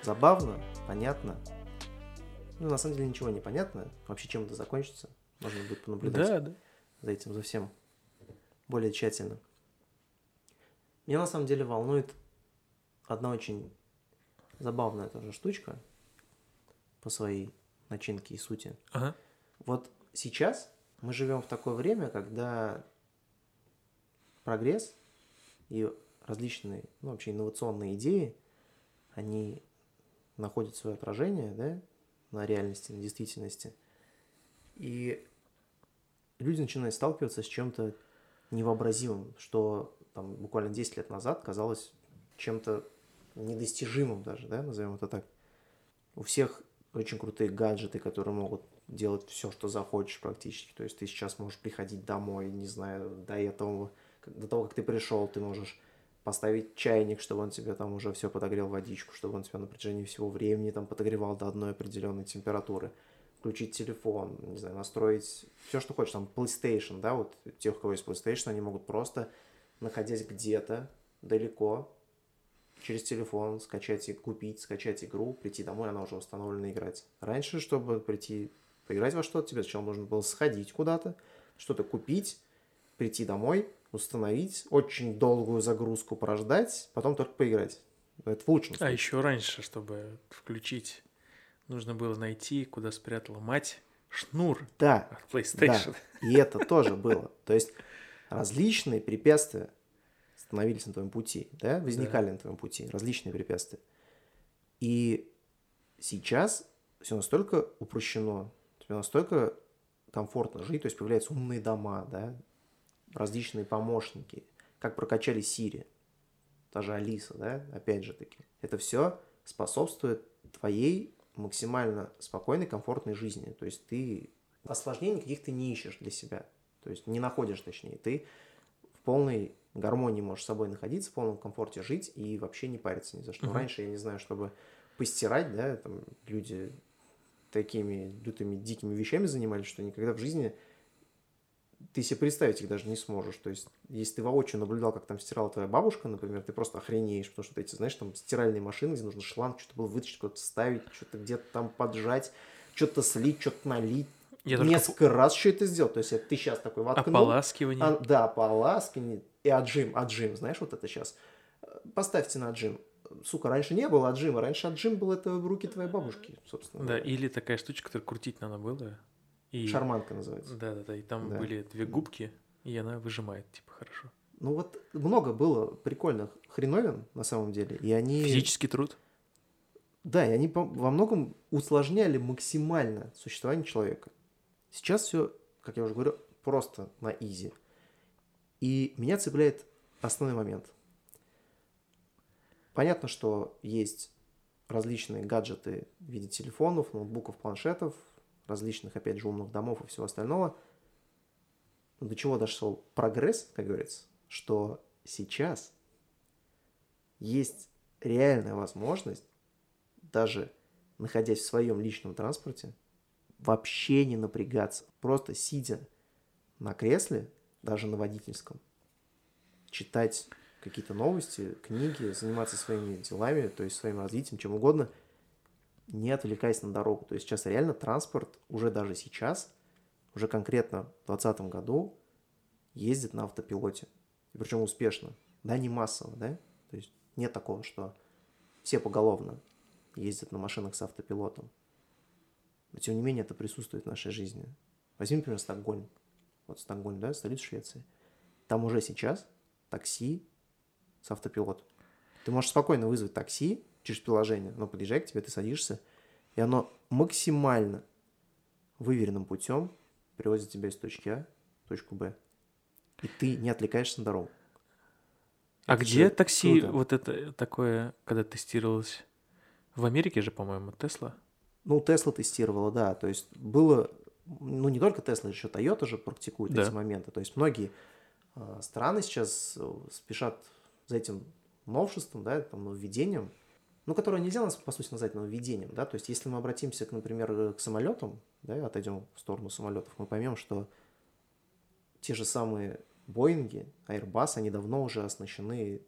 забавно, понятно. Ну, на самом деле ничего не понятно. Вообще, чем это закончится. Можно будет понаблюдать Да, да. за этим, за всем более тщательно. Меня на самом деле волнует одна очень забавная тоже штучка по своей начинке и сути. Ага. Вот сейчас мы живем в такое время, когда прогресс и различные, ну, вообще инновационные идеи, они находят свое отражение, да, на реальности, на действительности. И люди начинают сталкиваться с чем-то невообразимым, что там буквально 10 лет назад казалось чем-то недостижимым даже, да, назовем это так. У всех очень крутые гаджеты, которые могут делать все, что захочешь практически. То есть ты сейчас можешь приходить домой, не знаю, до этого, до того, как ты пришел, ты можешь поставить чайник, чтобы он тебе там уже все подогрел водичку, чтобы он тебя на протяжении всего времени там подогревал до одной определенной температуры. Включить телефон, не знаю, настроить все, что хочешь, там PlayStation, да, вот тех, у кого есть PlayStation, они могут просто, находясь где-то далеко, через телефон скачать и купить, скачать игру, прийти домой, она уже установлена играть. Раньше, чтобы прийти поиграть во что-то, тебе сначала нужно было сходить куда-то, что-то купить, прийти домой, установить, очень долгую загрузку прождать, потом только поиграть. Это в лучшем А случае. еще раньше, чтобы включить, нужно было найти, куда спрятала мать шнур Да, от PlayStation. Да, и это тоже было. То есть различные препятствия становились на твоем пути, да, возникали на твоем пути, различные препятствия. И сейчас все настолько упрощено, тебе настолько комфортно жить, то есть появляются умные дома, да, различные помощники, как прокачали Siri, та же Алиса, да, опять же таки. Это все способствует твоей максимально спокойной, комфортной жизни. То есть ты осложнений каких-то не ищешь для себя. То есть не находишь, точнее. Ты в полной гармонии можешь с собой находиться, в полном комфорте жить и вообще не париться ни за что. Мгм. Раньше, я не знаю, чтобы постирать, да, там люди такими лютыми дикими вещами занимались, что никогда в жизни ты себе представить их даже не сможешь. То есть, если ты воочию наблюдал, как там стирала твоя бабушка, например, ты просто охренеешь, потому что эти, знаешь, там стиральные машины, где нужно шланг, что-то было вытащить, куда-то ставить, что-то где-то там поджать, что-то слить, что-то налить. Я только Несколько раз еще это сделал. То есть, это ты сейчас такой воткнул. ополаскивание. А, да, ополаскивание и отжим, отжим, знаешь, вот это сейчас. Поставьте на отжим. Сука, раньше не было отжима, раньше отжим был это в руки твоей бабушки, собственно. Да, говоря. или такая штучка, которую крутить надо было. И... Шарманка называется. Да, да, да. И там Да. были две губки, и она выжимает, типа, хорошо. Ну вот много было прикольных хреновин на самом деле, и они... Физический труд. Да, и они во многом усложняли максимально существование человека. Сейчас все, как я уже говорю, просто на изи. И меня цепляет основной момент. Понятно, что есть различные гаджеты в виде телефонов, ноутбуков, планшетов, различных, опять же, умных домов и всего остального. Но до чего дошел прогресс, как говорится, что сейчас есть реальная возможность даже находясь в своем личном транспорте, вообще не напрягаться, просто сидя на кресле, даже на водительском, читать какие-то новости, книги, заниматься своими делами, то есть своим развитием, чем угодно, не отвлекаясь на дорогу. То есть сейчас реально транспорт уже даже сейчас, уже конкретно в 2020 году ездит на автопилоте. И причем успешно. Да, не массово, да? То есть нет такого, что все поголовно ездят на машинах с автопилотом. Но тем не менее это присутствует в нашей жизни. Возьми, например, Стокгольм. Вот Стокгольм, да, столица Швеции. Там уже сейчас такси с автопилотом. Ты можешь спокойно вызвать такси через приложение, оно подъезжает к тебе, ты садишься, и оно максимально выверенным путем привозит тебя из точки А в точку Б. И ты не отвлекаешься на дорогу. А Это где такси круто. вот это такое, когда тестировалось? В Америке же, по-моему, Тесла. Ну, Тесла тестировала, да. То есть было, ну, не только Тесла, еще Toyota же практикует Да. эти моменты. То есть многие э, страны сейчас э, спешат за этим новшеством, да, там, нововведением, ну, которое нельзя, нас, по сути, назвать нововведением, да. То есть если мы обратимся, к, например, э, к самолетам, да, отойдем в сторону самолетов, мы поймем, что те же самые Боинги, Airbus, они давно уже оснащены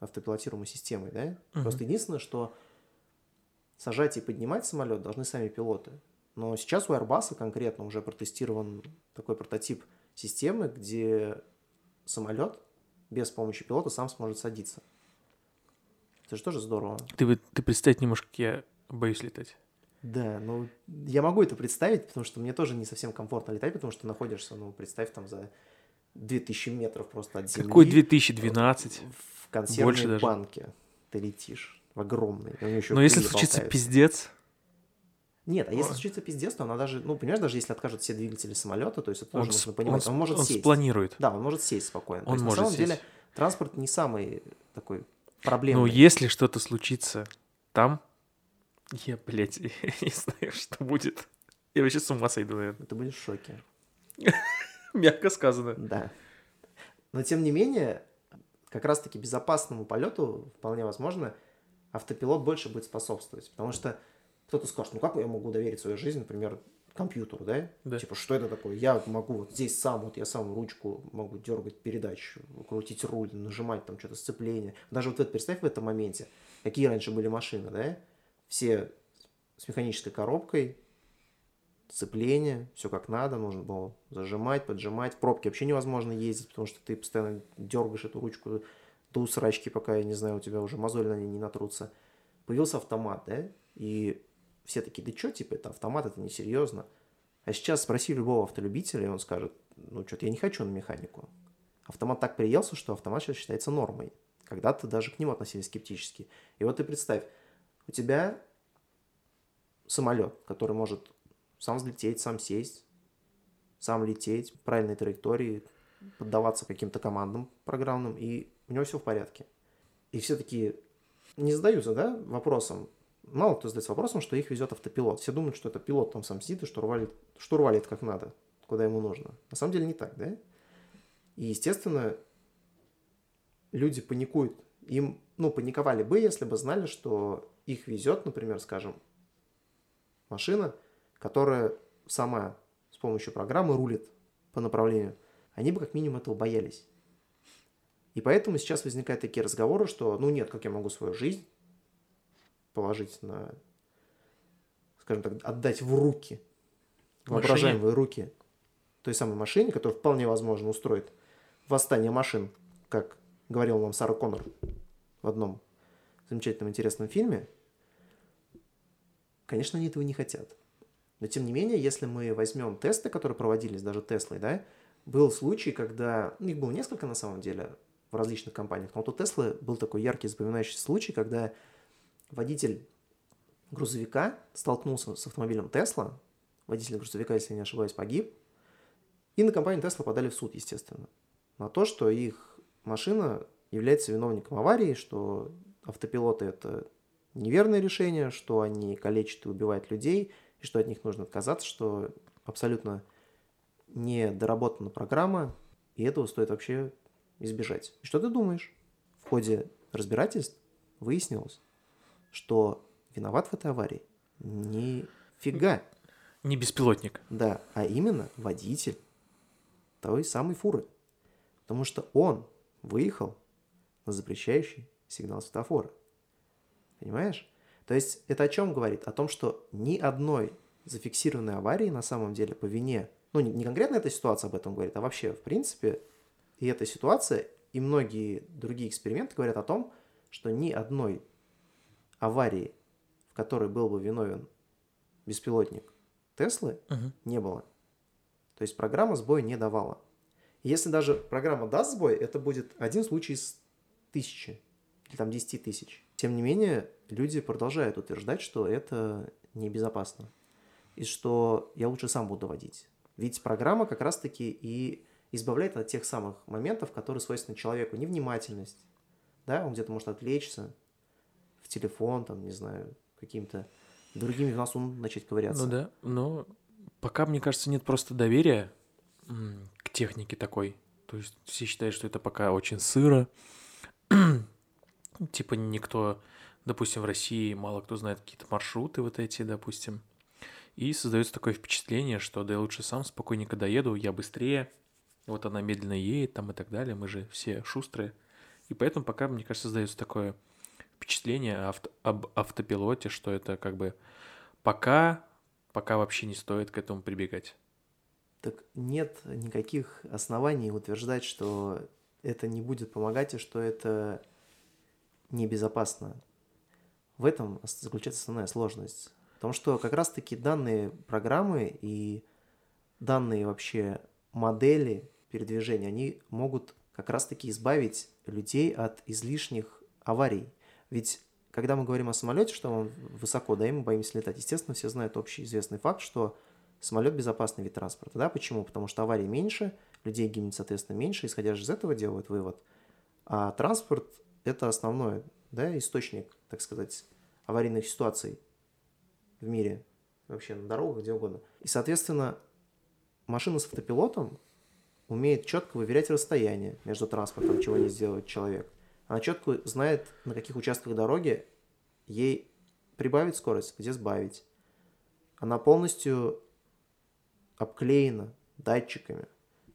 автопилотируемой системой, да? Мгм. Просто единственное, что сажать и поднимать самолет должны сами пилоты. Но сейчас у Airbus конкретно уже протестирован такой прототип системы, где самолет без помощи пилота сам сможет садиться. Это же тоже здорово. Ты, ты представить не можешь, как я боюсь летать. Да, ну я могу это представить, потому что мне тоже не совсем комфортно летать, потому что находишься, ну, представь, там за 2000 метров просто от земли. Какой 2012? В консервной Больше даже. банке ты летишь, в огромной. Но если случится болтаются. пиздец, Нет, а если Ой. случится пиздец, то она даже, ну, понимаешь, даже если откажут все двигатели самолета, то есть это он, тоже с- нужно понимать, он он, может он сесть. спланирует. Да, он может сесть спокойно. То Он есть, может на самом сесть. деле транспорт не самый такой Но проблемный. если что-то случится там, я, блядь, [LAUGHS] не знаю, что будет. Я вообще с ума сойду, наверное. Ты будешь в шоке. [LAUGHS] Мягко сказано. Да. Но тем не менее, как раз-таки безопасному полету вполне возможно автопилот больше будет способствовать. Потому что кто-то скажет, ну как я могу доверить свою жизнь, например, компьютеру, да? Да. Типа, что это такое? Я могу вот здесь сам, вот я сам ручку могу дергать передачу, крутить руль, нажимать там что-то сцепление. Даже вот это представь в этом моменте, какие раньше были машины, да? Все с механической коробкой, сцепление, все как надо, нужно было зажимать, поджимать. В пробке вообще невозможно ездить, потому что ты постоянно дергаешь эту ручку до усрачки, пока, я не знаю, у тебя уже мозоли на ней не натрутся. Появился автомат, да, и все такие, да что, типа, это автомат, это несерьезно. А сейчас спроси любого автолюбителя, и он скажет, ну что-то я не хочу на механику. Автомат так приелся, что автомат сейчас считается нормой. Когда-то даже к нему относились скептически. И вот ты представь, у тебя самолет, который может сам взлететь, сам сесть, сам лететь, правильной траектории, поддаваться каким-то командам программным, и у него все в порядке. И все таки не задаются, да, вопросом, мало кто задается вопросом, что их везет автопилот. Все думают, что это пилот там сам сидит и штурвалит, штурвалит как надо, куда ему нужно. На самом деле не так, да? И, естественно, люди паникуют. Им, ну, паниковали бы, если бы знали, что их везет, например, скажем, машина, которая сама с помощью программы рулит по направлению. Они бы как минимум этого боялись. И поэтому сейчас возникают такие разговоры, что, ну нет, как я могу свою жизнь положить на, скажем так, отдать в руки, воображаемые руки той самой машине, которая вполне возможно устроит восстание машин, как говорил нам Сара Коннор в одном замечательном интересном фильме. Конечно, они этого не хотят. Но тем не менее, если мы возьмем тесты, которые проводились даже Теслой, да, был случай, когда, ну, их было несколько на самом деле в различных компаниях, но вот у Теслы был такой яркий запоминающийся случай, когда водитель грузовика столкнулся с автомобилем Тесла, водитель грузовика, если я не ошибаюсь, погиб, и на компанию Тесла подали в суд, естественно, на то, что их машина является виновником аварии, что автопилоты это неверное решение, что они калечат и убивают людей, и что от них нужно отказаться, что абсолютно недоработана программа, и этого стоит вообще избежать. И что ты думаешь? В ходе разбирательств выяснилось, что виноват в этой аварии нифига, Не беспилотник. да, а именно водитель той самой фуры. Потому что он выехал на запрещающий сигнал светофора. Понимаешь? То есть это о чем говорит? О том, что ни одной зафиксированной аварии на самом деле по вине, ну не, не конкретно эта ситуация об этом говорит, а вообще в принципе и эта ситуация, и многие другие эксперименты говорят о том, что ни одной аварии, в которой был бы виновен беспилотник Теслы, Мгм. не было. То есть программа сбой не давала. Если даже программа даст сбой, это будет один случай из тысячи или там 10 тысяч. Тем не менее, люди продолжают утверждать, что это небезопасно. И что я лучше сам буду водить. Ведь программа как раз-таки и избавляет от тех самых моментов, которые свойственны человеку. Невнимательность. Да, он где-то может отвлечься телефон, там, не знаю, каким-то другими в носу начать ковыряться. Ну да, но пока, мне кажется, нет просто доверия к технике такой. То есть все считают, что это пока очень сыро. [CLEARS THROAT] Типа никто, допустим, в России мало кто знает какие-то маршруты вот эти, допустим. И создается такое впечатление, что да я лучше сам спокойненько доеду, я быстрее. Вот она медленно едет там и так далее. Мы же все шустрые. И поэтому пока, мне кажется, создается такое впечатление авто, об автопилоте, что это как бы пока, пока вообще не стоит к этому прибегать. Так нет никаких оснований утверждать, что это не будет помогать и что это небезопасно. В этом заключается основная сложность. Потому что как раз-таки данные программы и данные вообще модели передвижения, они могут как раз-таки избавить людей от излишних аварий. Ведь когда мы говорим о самолете, что он высоко, да, и мы боимся летать, естественно, все знают общий известный факт, что самолет безопасный вид транспорта. Да? Почему? Потому что аварий меньше, людей гибнет, соответственно, меньше, исходя из этого делают вывод. А транспорт – это основной да, источник, так сказать, аварийных ситуаций в мире, вообще на дорогах, где угодно. И, соответственно, машина с автопилотом умеет четко выверять расстояние между транспортом, чего не сделает человек. Она четко знает, на каких участках дороги ей прибавить скорость, где сбавить. Она полностью обклеена датчиками,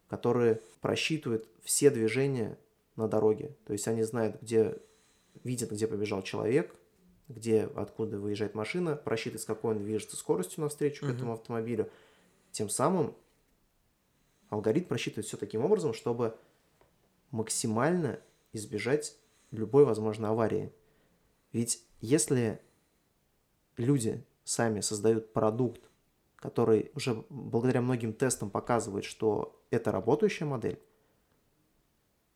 которые просчитывают все движения на дороге. То есть они знают, где видят, где побежал человек, где, откуда выезжает машина, просчитывает, с какой он движется скоростью навстречу uh-huh. к этому автомобилю. Тем самым алгоритм просчитывает все таким образом, чтобы максимально избежать любой возможной аварии. Ведь если люди сами создают продукт, который уже благодаря многим тестам показывает, что это работающая модель,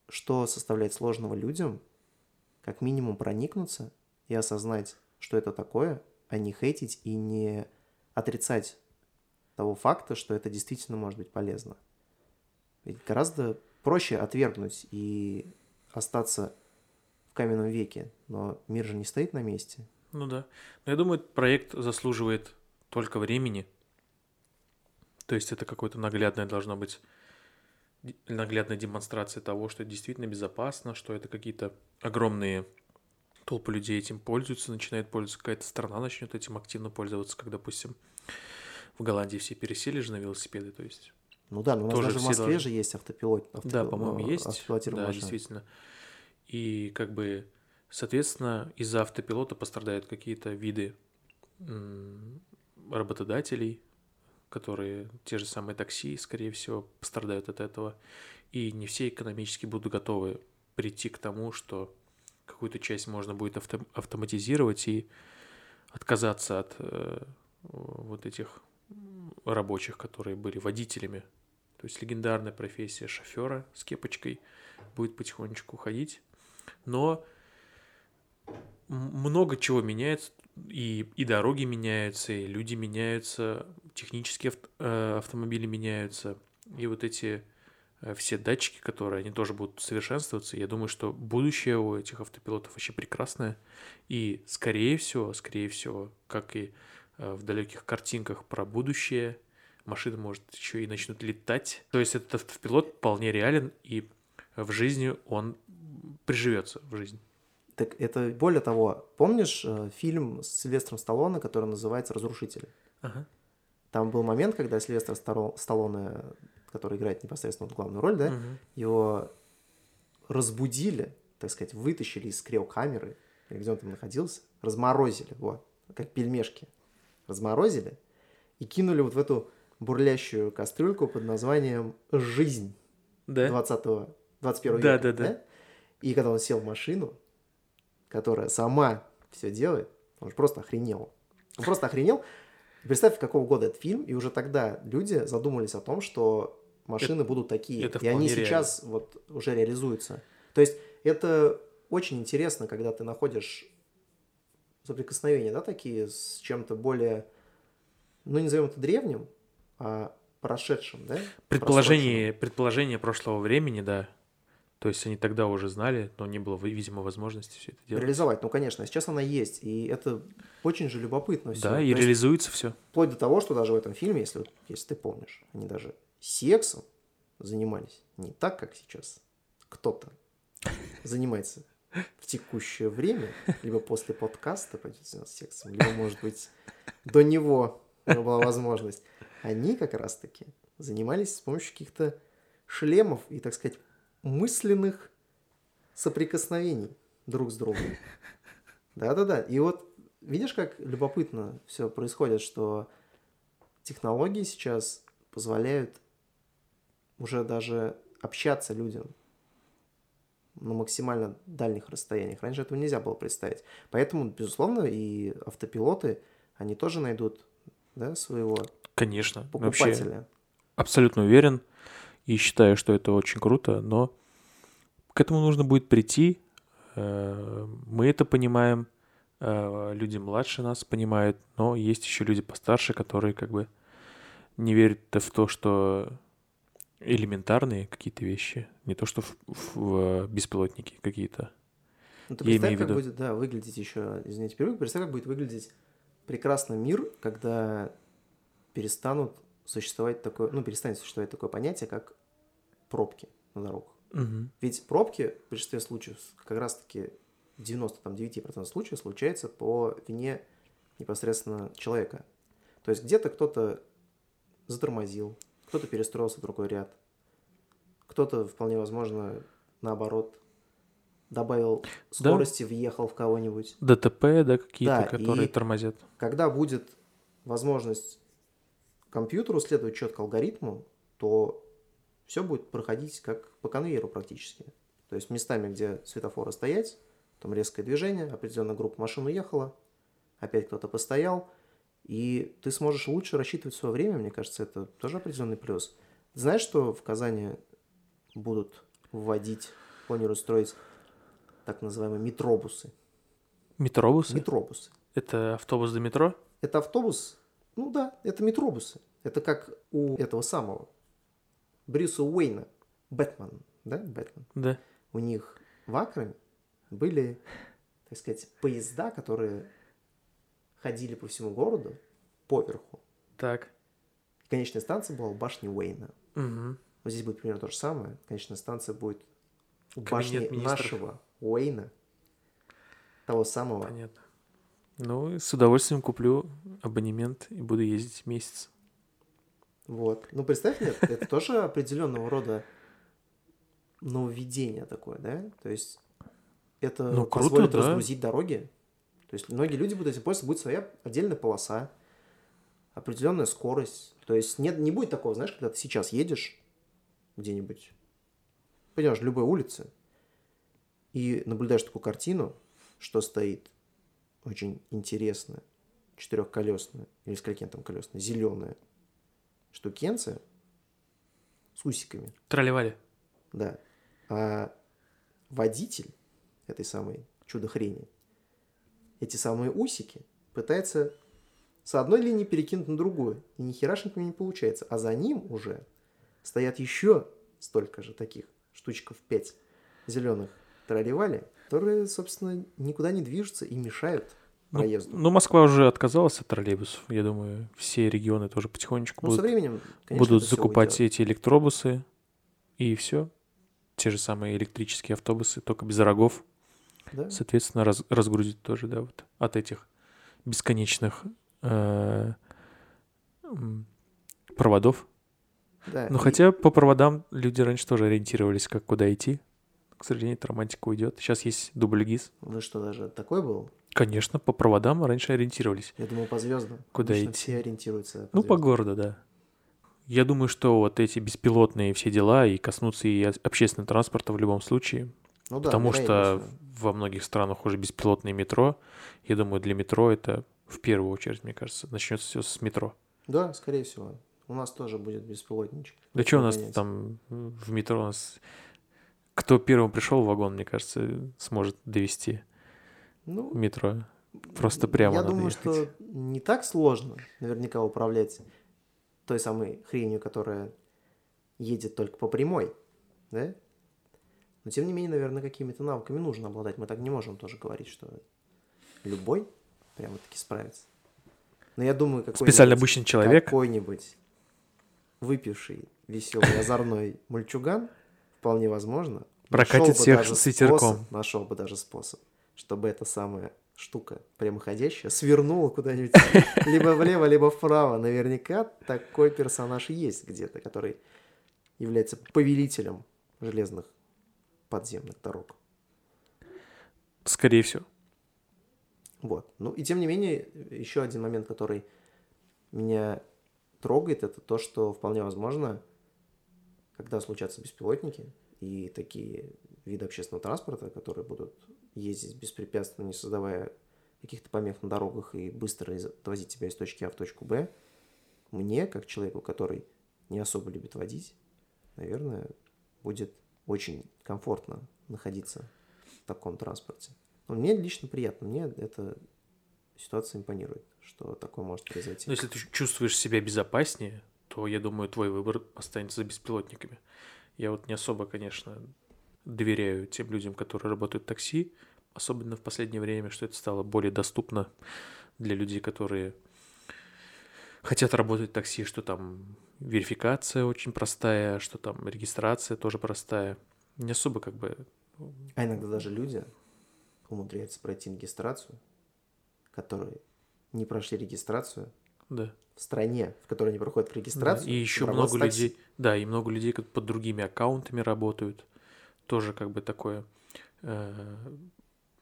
что составляет сложного людям, как минимум проникнуться и осознать, что это такое, а не хейтить и не отрицать того факта, что это действительно может быть полезно. Ведь гораздо проще отвергнуть и остаться в каменном веке, но мир же не стоит на месте. Ну да. Но я думаю, проект заслуживает только времени, то есть это какое-то наглядное должно быть наглядная демонстрация того, что это действительно безопасно, что это какие-то огромные толпы людей этим пользуются, начинает пользоваться, какая-то страна начнет этим активно пользоваться, как, допустим, в Голландии все пересели же на велосипеды, то есть... Ну да, но у нас даже в Москве должны... же есть автопилот. автопилот да, по-моему, есть. Да, машина. действительно. И как бы, соответственно, из-за автопилота пострадают какие-то виды работодателей, которые те же самые такси, скорее всего, пострадают от этого. И не все экономически будут готовы прийти к тому, что какую-то часть можно будет авто автоматизировать и отказаться от э, вот этих рабочих, которые были водителями. То есть легендарная профессия шофера с кепочкой будет потихонечку уходить. Но много чего меняется и, и дороги меняются, и люди меняются, технические авто, э, автомобили меняются, и вот эти э, все датчики, которые они тоже будут совершенствоваться. Я думаю, что будущее у этих автопилотов вообще прекрасное. И скорее всего, скорее всего, как и э, в далеких картинках про будущее, машины, может, еще и начнут летать. То есть этот автопилот вполне реален, и в жизни он приживется в жизнь. Так это более того, помнишь э, фильм с Сильвестром Сталлоне, который называется «Разрушители»? Ага. Там был момент, когда Сильвестр Сталлоне, который играет непосредственно главную роль, да, угу. его разбудили, так сказать, вытащили из криокамеры, где он там находился, разморозили, вот, как пельмешки, разморозили и кинули вот в эту бурлящую кастрюльку под названием «Жизнь» да? 20 21 да, века. Да, да, да. И когда он сел в машину, которая сама все делает, он же просто охренел. Он просто охренел. Представь, какого года этот фильм, и уже тогда люди задумались о том, что машины это, будут такие. Это и они реально. сейчас вот уже реализуются. То есть это очень интересно, когда ты находишь соприкосновения, да, такие с чем-то более, ну, не назовем это древним, а прошедшим, да? Предположение, предположение прошлого времени, да. То есть они тогда уже знали, но не было, видимо, возможности все это делать. Реализовать, ну, конечно, сейчас она есть, и это очень же любопытно все. Да, и То реализуется есть, все. Вплоть до того, что даже в этом фильме, если, если ты помнишь, они даже сексом занимались не так, как сейчас кто-то занимается в текущее время, либо после подкаста пойдет заниматься сексом, либо, может быть, до него была возможность. Они как раз-таки занимались с помощью каких-то шлемов и, так сказать, мысленных соприкосновений друг с другом. Да-да-да. И вот видишь, как любопытно все происходит, что технологии сейчас позволяют уже даже общаться людям на максимально дальних расстояниях. Раньше этого нельзя было представить. Поэтому, безусловно, и автопилоты, они тоже найдут да, своего Конечно. покупателя. Вообще абсолютно уверен и считаю, что это очень круто, но к этому нужно будет прийти. Э, Мы это понимаем, э, люди младше нас понимают, но есть еще люди постарше, которые как бы не верят в то, что элементарные какие-то вещи, не то что в, в беспилотники какие-то. Ну, ты Я представь, как будет, да, выглядеть еще, извините, перерыв, представь, как будет выглядеть прекрасный мир, когда перестанут существовать такое, ну, перестанет существовать такое понятие, как пробки на дорогах. Мгм. Ведь пробки в большинстве случаев, как раз-таки в 99% случаев случается по вине непосредственно человека. То есть где-то кто-то затормозил, кто-то перестроился в другой ряд, кто-то, вполне возможно, наоборот, добавил скорости, въехал в кого-нибудь. ДТП, да, какие-то, Да, которые тормозят. Когда будет возможность компьютеру следовать четко алгоритму, то все будет проходить как по конвейеру практически. То есть местами, где светофоры стоять, там резкое движение, определенная группа машин уехала, опять кто-то постоял, и ты сможешь лучше рассчитывать свое время, мне кажется, это тоже определенный плюс. Ты знаешь, что в Казани будут вводить, планируют строить так называемые метробусы? Метробусы? Метробусы. Это автобус до метро? Это автобус, ну да, это метробусы. Это как у этого самого Брюса Уэйна, Бэтмен, да, Бэтмен. Да. У них в Акраме были, так сказать, поезда, которые ходили по всему городу поверху. Так. Конечная станция была у башни Уэйна. Мгм. Вот здесь будет примерно то же самое. Конечная станция будет у Кабинет башни министров. нашего Уэйна, того самого. Понятно. Ну, с удовольствием куплю абонемент и буду ездить месяц. Вот. Ну, представь, нет, это тоже определенного рода нововведение такое, да? То есть это Ну, круто, позволит да. разгрузить дороги. То есть многие люди будут этим пользоваться, будет своя отдельная полоса, определенная скорость. То есть нет, не будет такого, знаешь, когда ты сейчас едешь где-нибудь, в любой улице и наблюдаешь такую картину, что стоит очень интересная, четырехколесная, или с каким там колесная, зеленая штукенция с усиками, Тролливали. да. А водитель этой самой чудо-хрени эти самые усики пытается с одной линии перекинуть на другую. И ни херашенько не получается. А за ним уже стоят еще столько же таких штучков 5 зеленых тролливали, которые, собственно, никуда не движутся и мешают Ну, проезду. ну, Москва уже отказалась от троллейбусов. Я думаю, все регионы тоже потихонечку Ну, будут, временем, конечно, будут закупать эти электробусы. И все. Те же самые электрические автобусы, только без рогов. Да? Соответственно, раз- разгрузить тоже, да, вот от этих бесконечных э, проводов. Да, Ну, и- хотя по проводам люди раньше тоже ориентировались, как куда идти. К сожалению, эта романтика уйдет. Сейчас есть дубль ГИС. Ну что, даже такой был? Конечно, по проводам раньше ориентировались. Я думал, по звездам. Куда Обычно идти? все ориентируются Ну, по городу, да. Я думаю, что вот эти беспилотные все дела и коснутся и общественного транспорта в любом случае. Ну да, потому что во многих странах уже беспилотное метро. Я думаю, для метро это в первую очередь, мне кажется, начнется все с метро. Да, скорее всего. У нас тоже будет беспилотничек. Да что у нас там в метро у нас... Кто первым пришел в вагон, мне кажется, сможет довести Ну, метро. Просто прямо Я думаю, ехать. что не так сложно наверняка управлять той самой хренью, которая едет только по прямой, да? Но тем не менее, наверное, какими-то навыками нужно обладать. Мы так не можем тоже говорить, что любой прямо-таки справится. Но я думаю, какой-нибудь... Специально обученный человек. Какой-нибудь выпивший, веселый, озорной мальчуган, вполне возможно, Прокатит нашел бы всех даже с ветерком. способ- Нашел бы даже способ, чтобы эта самая штука прямоходящая свернула куда-нибудь [LAUGHS] либо влево, либо вправо. Наверняка такой персонаж есть где-то, который является повелителем железных подземных дорог. Скорее всего. Вот. Ну и тем не менее, еще один момент, который меня трогает, это то, что вполне возможно, когда случатся беспилотники и такие виды общественного транспорта, которые будут ездить беспрепятственно, не создавая каких-то помех на дорогах и быстро довозить тебя из точки А в точку Б, мне, как человеку, который не особо любит водить, наверное, будет очень комфортно находиться в таком транспорте. Но мне лично приятно, мне эта ситуация импонирует, что такое может произойти. Но если ты чувствуешь себя безопаснее, то, я думаю, твой выбор останется за беспилотниками. Я вот не особо, конечно, доверяю тем людям, которые работают в такси, особенно в последнее время, что это стало более доступно для людей, которые хотят работать в такси, что там верификация очень простая, что там регистрация тоже простая. Не особо как бы... А иногда даже люди умудряются пройти регистрацию, которые не прошли регистрацию да. в стране, в которой они проходят регистрацию. Да, и еще много людей, да, и много людей как под другими аккаунтами работают. Тоже как бы такое э,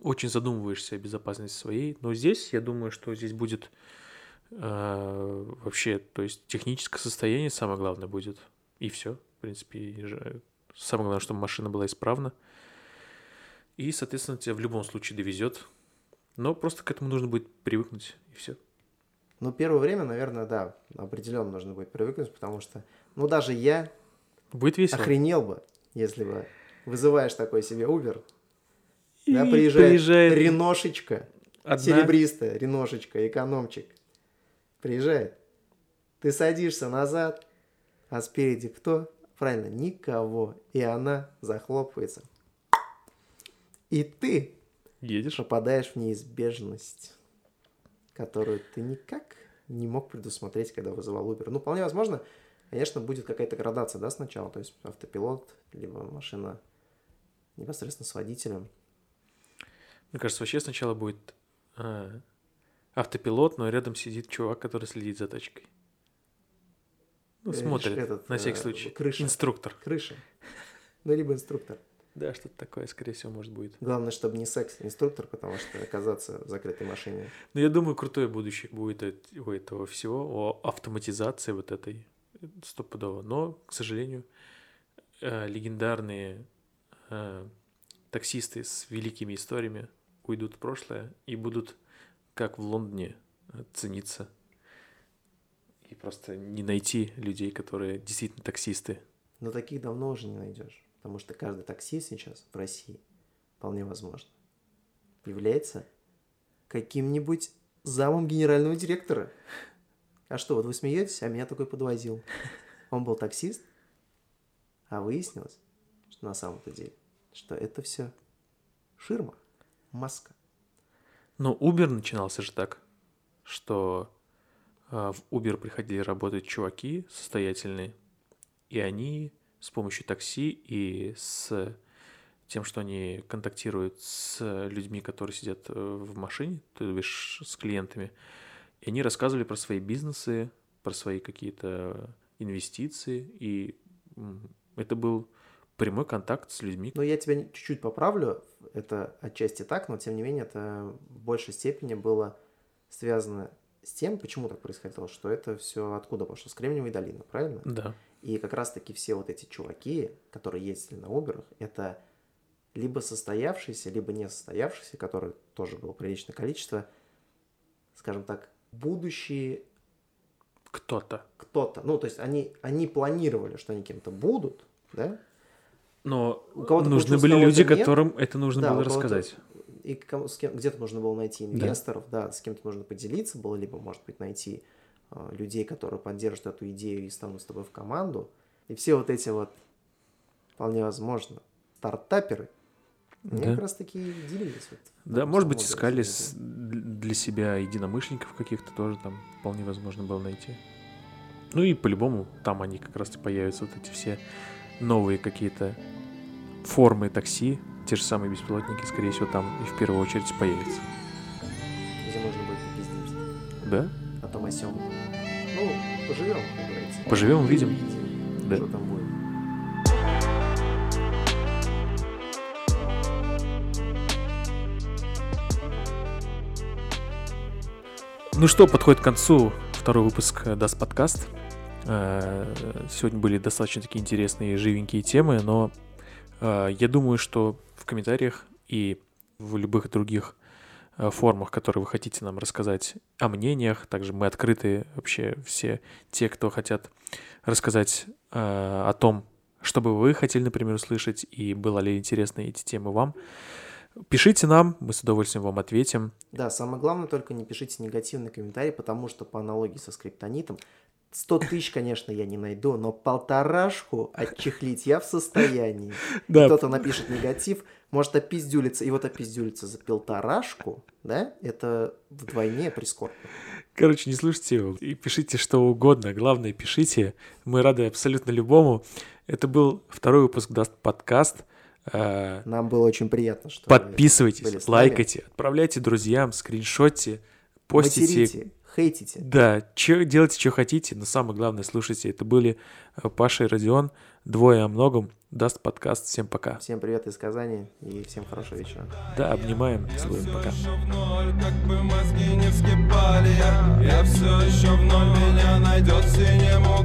очень задумываешься о безопасности своей. Но здесь, я думаю, что здесь будет э, вообще, то есть техническое состояние самое главное будет. И все, в принципе. И же, самое главное, чтобы машина была исправна. И, соответственно, тебя в любом случае довезет. Но просто к этому нужно будет привыкнуть, и все. Ну, первое время, наверное, да, определенно нужно будет привыкнуть, потому что, ну, даже я будет весело. охренел бы, если бы вызываешь такой себе Uber, и да, приезжает, приезжает Реношечка, одна... серебристая Реношечка, экономчик. Приезжает. Ты садишься назад, а спереди кто? Правильно, никого. И она захлопывается. И ты Едешь? попадаешь в неизбежность, которую ты никак не мог предусмотреть, когда вызывал Uber. Ну, вполне возможно, конечно, будет какая-то градация, да, сначала, то есть автопилот, либо машина непосредственно с водителем. Мне кажется, вообще сначала будет а, автопилот, но рядом сидит чувак, который следит за тачкой. Ну, смотрит, Этот, на всякий э, случай. Крыша. Инструктор. Крыша. Ну, либо инструктор. Да, что-то такое, скорее всего, может будет. Главное, чтобы не секс-инструктор, потому что оказаться в закрытой машине. Ну, я думаю, крутое будущее будет у этого всего, о автоматизации вот этой стопудово. Но, к сожалению, э, легендарные э, таксисты с великими историями уйдут в прошлое и будут, как в Лондоне, цениться. И просто не найти людей, которые действительно таксисты. Но таких давно уже не найдешь. Потому что каждый таксист сейчас в России, вполне возможно, является каким-нибудь замом генерального директора. А что, вот вы смеетесь, а меня такой подвозил. Он был таксист, а выяснилось, что на самом-то деле, что это все ширма, маска. Но Uber начинался же так, что э, в Uber приходили работать чуваки состоятельные, и они с помощью такси и с тем, что они контактируют с людьми, которые сидят э, в машине, то есть с клиентами, и они рассказывали про свои бизнесы, про свои какие-то инвестиции, и это был прямой контакт с людьми. Ну, я тебя чуть-чуть поправлю, это отчасти так, но тем не менее это в большей степени было связано с тем, почему так происходило, что это все откуда пошло, с Кремниевой долины, правильно? Да. И как раз-таки все вот эти чуваки, которые ездили на Uber, это либо состоявшиеся, либо не состоявшиеся, которые тоже было приличное количество, скажем так, будущие... Кто-то. Кто-то. Ну, то есть они, они планировали, что они кем-то будут, да? Но у кого-то нужны были люди, нет. которым это нужно да, было рассказать. И где-то нужно было найти инвесторов, да. да, с кем-то нужно поделиться было, либо, может быть, найти людей, которые поддержат эту идею и станут с тобой в команду. И все вот эти вот, вполне возможно, стартаперы, они да. как раз таки делились. Вот, да, может быть, искали с, для себя единомышленников каких-то тоже там вполне возможно было найти. Ну и по-любому там они как раз и появятся, вот эти все новые какие-то формы такси, те же самые беспилотники, скорее всего, там и в первую очередь появятся. Где можно будет попиздить. Да? том о сём. Ну, поживем, как. Поживем, увидим. Да. Что там будет. Ну что, подходит к концу второй выпуск даст подкаст. Э, сегодня были достаточно такие интересные живенькие темы, но э, я думаю, что в комментариях и в любых других формах, которые вы хотите нам рассказать о мнениях. Также мы открыты вообще все те, кто хотят рассказать о том, что бы вы хотели, например, услышать, и было ли интересны эти темы вам. Пишите нам, мы с удовольствием вам ответим. Да, самое главное, только не пишите негативный комментарий, потому что по аналогии со скриптонитом 100 тысяч, конечно, я не найду, но полторашку отчехлить я в состоянии. Да. Кто-то напишет негатив, может опиздюлиться, и вот опиздюлиться за полторашку, да, это вдвойне прискорбно. Короче, не слушайте его и пишите что угодно. Главное, пишите. Мы рады абсолютно любому. Это был второй выпуск Даст подкаст. Э, Нам было очень приятно, что Подписывайтесь, лайкайте, отправляйте друзьям, скриншотте, постите. Материте, хейтите. Да, чё, делайте, что хотите, но самое главное, слушайте. Это были э, Паша и Родион, двое о многом. Даст подкаст. Всем пока. Всем привет из Казани и всем хорошего вечера. Да, обнимаем, целуем, пока. Как бы мозги не вскипали, я, я все еще в ноль, меня найдет синему